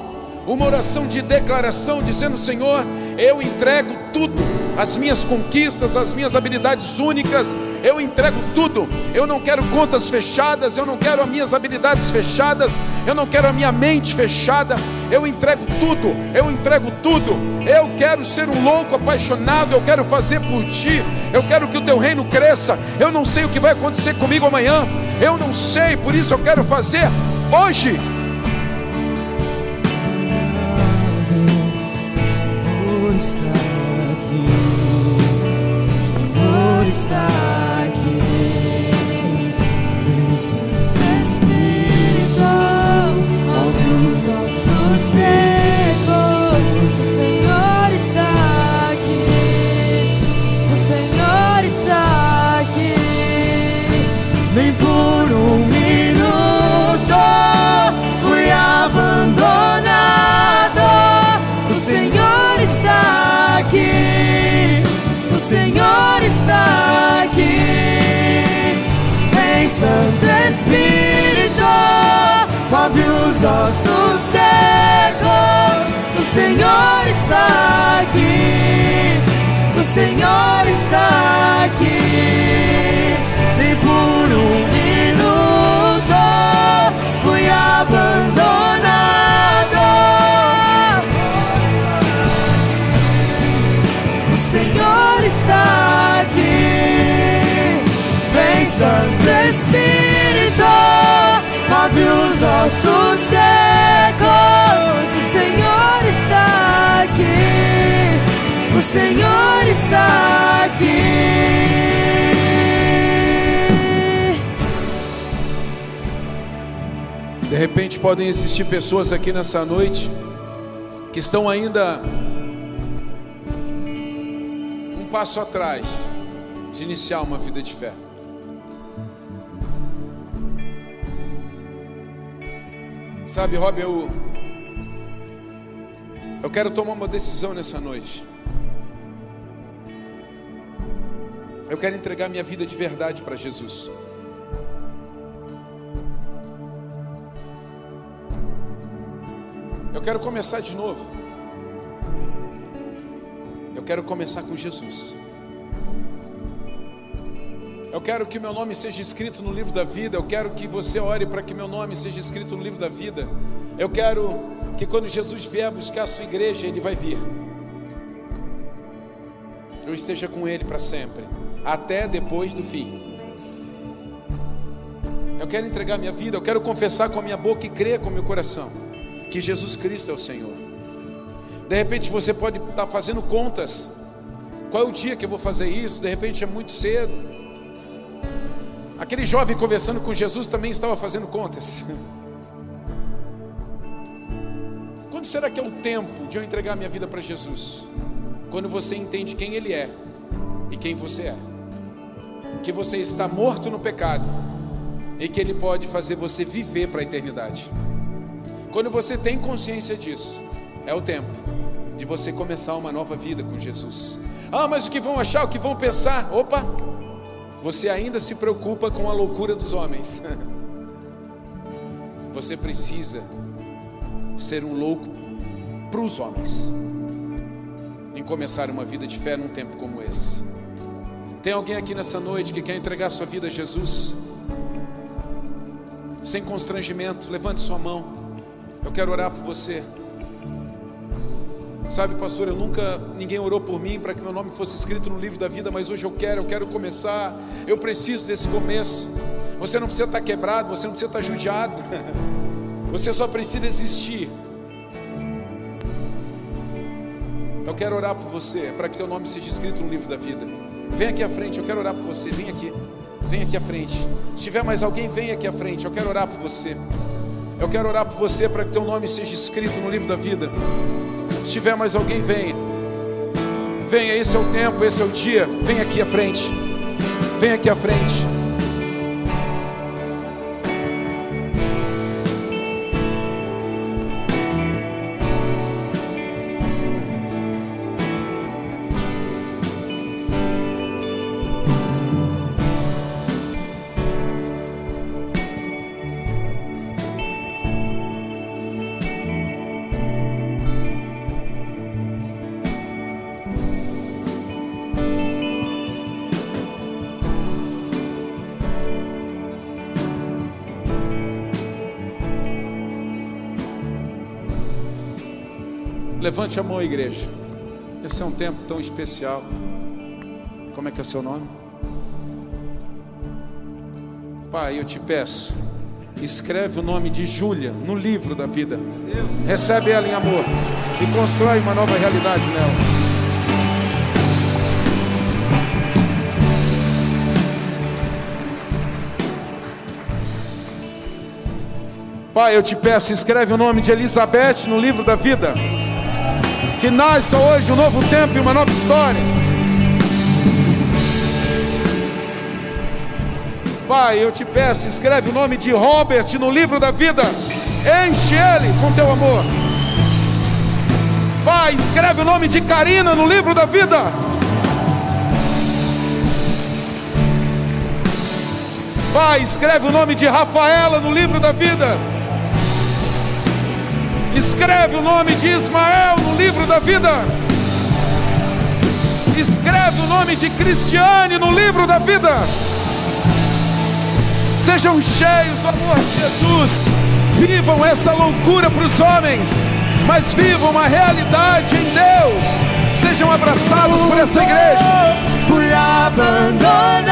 uma oração de declaração, dizendo: Senhor, eu entrego tudo, as minhas conquistas, as minhas habilidades únicas, eu entrego tudo. Eu não quero contas fechadas, eu não quero as minhas habilidades fechadas, eu não quero a minha mente fechada. Eu entrego tudo, eu entrego tudo. Eu quero ser um louco apaixonado, eu quero fazer por ti. Eu quero que o teu reino cresça. Eu não sei o que vai acontecer comigo amanhã. Eu não sei, por isso eu quero fazer hoje. Existir pessoas aqui nessa noite que estão ainda um passo atrás de iniciar uma vida de fé. Sabe, Rob, eu eu quero tomar uma decisão nessa noite. Eu quero entregar minha vida de verdade para Jesus. Eu quero começar de novo. Eu quero começar com Jesus. Eu quero que meu nome seja escrito no livro da vida. Eu quero que você ore para que meu nome seja escrito no livro da vida. Eu quero que quando Jesus vier buscar a sua igreja, ele vai vir. Eu esteja com ele para sempre, até depois do fim. Eu quero entregar minha vida, eu quero confessar com a minha boca e crer com o meu coração que Jesus Cristo é o Senhor. De repente você pode estar fazendo contas. Qual é o dia que eu vou fazer isso? De repente é muito cedo. Aquele jovem conversando com Jesus também estava fazendo contas. Quando será que é o tempo de eu entregar minha vida para Jesus? Quando você entende quem Ele é e quem você é. Que você está morto no pecado e que Ele pode fazer você viver para a eternidade. Quando você tem consciência disso, é o tempo de você começar uma nova vida com Jesus. Ah, mas o que vão achar, o que vão pensar? Opa! Você ainda se preocupa com a loucura dos homens. Você precisa ser um louco para os homens em começar uma vida de fé num tempo como esse. Tem alguém aqui nessa noite que quer entregar sua vida a Jesus? Sem constrangimento, levante sua mão. Eu quero orar por você. Sabe, pastor, eu nunca ninguém orou por mim para que meu nome fosse escrito no livro da vida, mas hoje eu quero, eu quero começar. Eu preciso desse começo. Você não precisa estar quebrado, você não precisa estar judiado. Você só precisa existir. Eu quero orar por você, para que teu nome seja escrito no livro da vida. Vem aqui à frente, eu quero orar por você. Vem aqui. Vem aqui à frente. Se tiver mais alguém, vem aqui à frente. Eu quero orar por você. Eu quero orar por você para que teu nome seja escrito no livro da vida. Se tiver mais alguém, venha. Venha, esse é o tempo, esse é o dia. Vem aqui à frente. Vem aqui à frente. Levante a mão, igreja. Esse é um tempo tão especial. Como é que é o seu nome? Pai, eu te peço, escreve o nome de Júlia no livro da vida. Recebe ela em amor e constrói uma nova realidade nela. Pai, eu te peço, escreve o nome de Elizabeth no livro da vida. Que nasça hoje um novo tempo e uma nova história. Pai, eu te peço, escreve o nome de Robert no livro da vida. Enche ele com teu amor. Pai, escreve o nome de Karina no livro da vida. Pai, escreve o nome de Rafaela no livro da vida. Escreve o nome de Ismael no livro da vida. Escreve o nome de Cristiane no livro da vida. Sejam cheios do amor de Jesus. Vivam essa loucura para os homens, mas vivam uma realidade em Deus. Sejam abraçados por essa igreja. Fui abandonado,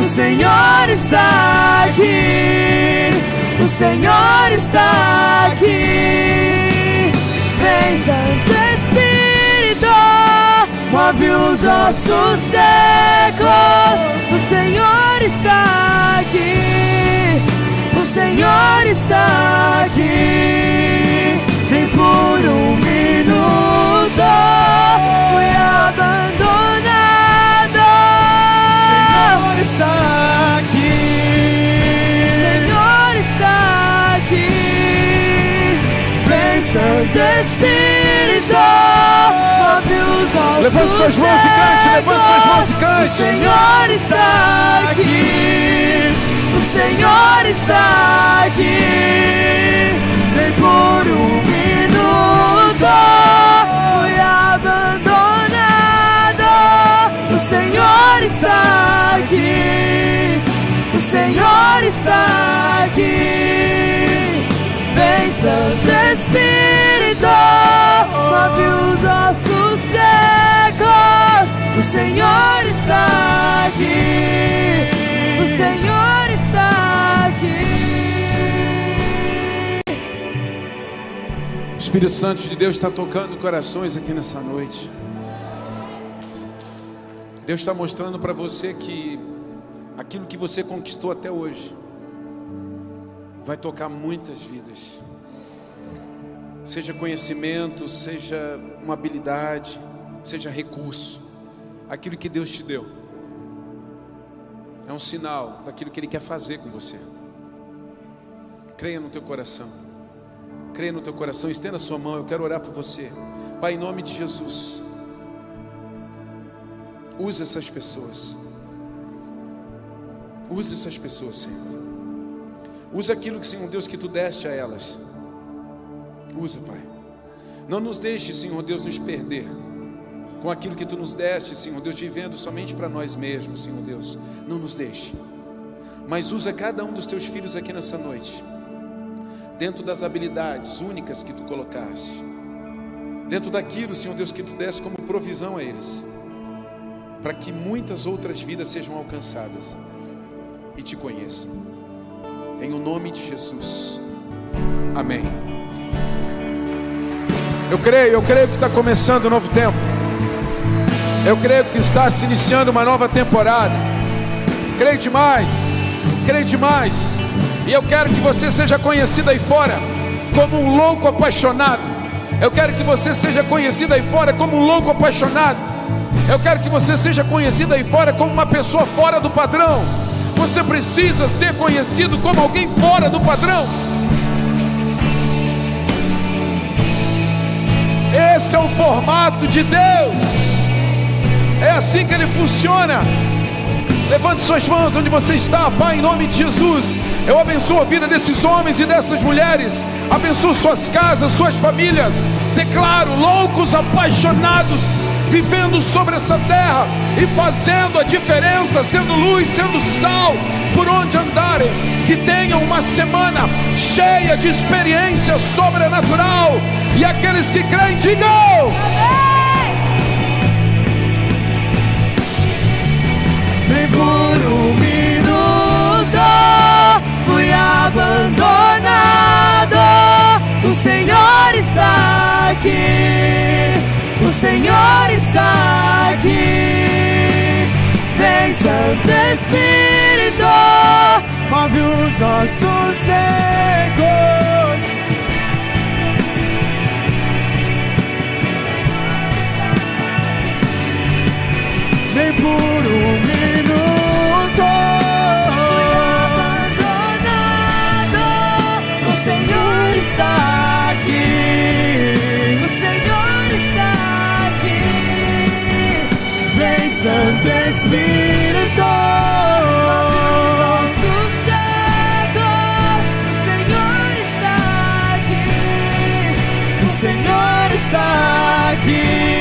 o Senhor está aqui. O Senhor está aqui. Vem, Santo Espírito, move os ossos secos. O Senhor está aqui. O Senhor está aqui. Nem por um minuto fui abandonado. Senhor está aqui. Santo Espírito, ossos Levante suas mãos e cante, levante suas mãos e O cante. Senhor está aqui. O Senhor está aqui. Nem por um minuto fui abandonado. O Senhor está aqui. O Senhor está aqui. Santo Espírito, move os ossos secos. O Senhor está aqui. O Senhor está aqui. O Espírito Santo de Deus está tocando corações aqui nessa noite. Deus está mostrando para você que aquilo que você conquistou até hoje vai tocar muitas vidas. Seja conhecimento, seja uma habilidade, seja recurso. Aquilo que Deus te deu é um sinal daquilo que Ele quer fazer com você. Creia no teu coração. Creia no teu coração, estenda a sua mão, eu quero orar por você. Pai, em nome de Jesus, use essas pessoas. Use essas pessoas, Senhor. Use aquilo que, Senhor Deus, que tu deste a elas. Usa, Pai. Não nos deixe, Senhor Deus, nos perder com aquilo que tu nos deste, Senhor Deus, vivendo somente para nós mesmos, Senhor Deus. Não nos deixe. Mas usa cada um dos teus filhos aqui nessa noite dentro das habilidades únicas que tu colocaste, dentro daquilo, Senhor Deus, que tu deste como provisão a eles, para que muitas outras vidas sejam alcançadas e te conheçam. Em o nome de Jesus. Amém. Eu creio, eu creio que está começando um novo tempo. Eu creio que está se iniciando uma nova temporada. Creio demais, creio demais. E eu quero que você seja conhecido aí fora como um louco apaixonado. Eu quero que você seja conhecido aí fora como um louco apaixonado. Eu quero que você seja conhecido aí fora como uma pessoa fora do padrão. Você precisa ser conhecido como alguém fora do padrão. Esse é o formato de Deus. É assim que ele funciona. Levante suas mãos onde você está, Pai, em nome de Jesus. Eu abençoo a vida desses homens e dessas mulheres. Abençoo suas casas, suas famílias. Declaro loucos, apaixonados, vivendo sobre essa terra e fazendo a diferença, sendo luz, sendo sal, por onde andarem. Que tenham uma semana cheia de experiência sobrenatural. E aqueles que creem, digam. Nem por um minuto fui abandonado. O Senhor está aqui. Senhor está aqui. Vem, Santo Espírito, Move os ossos secos. Nem por um minuto. Santo Espírito. Ossos secos. O Senhor está aqui. O Senhor está aqui.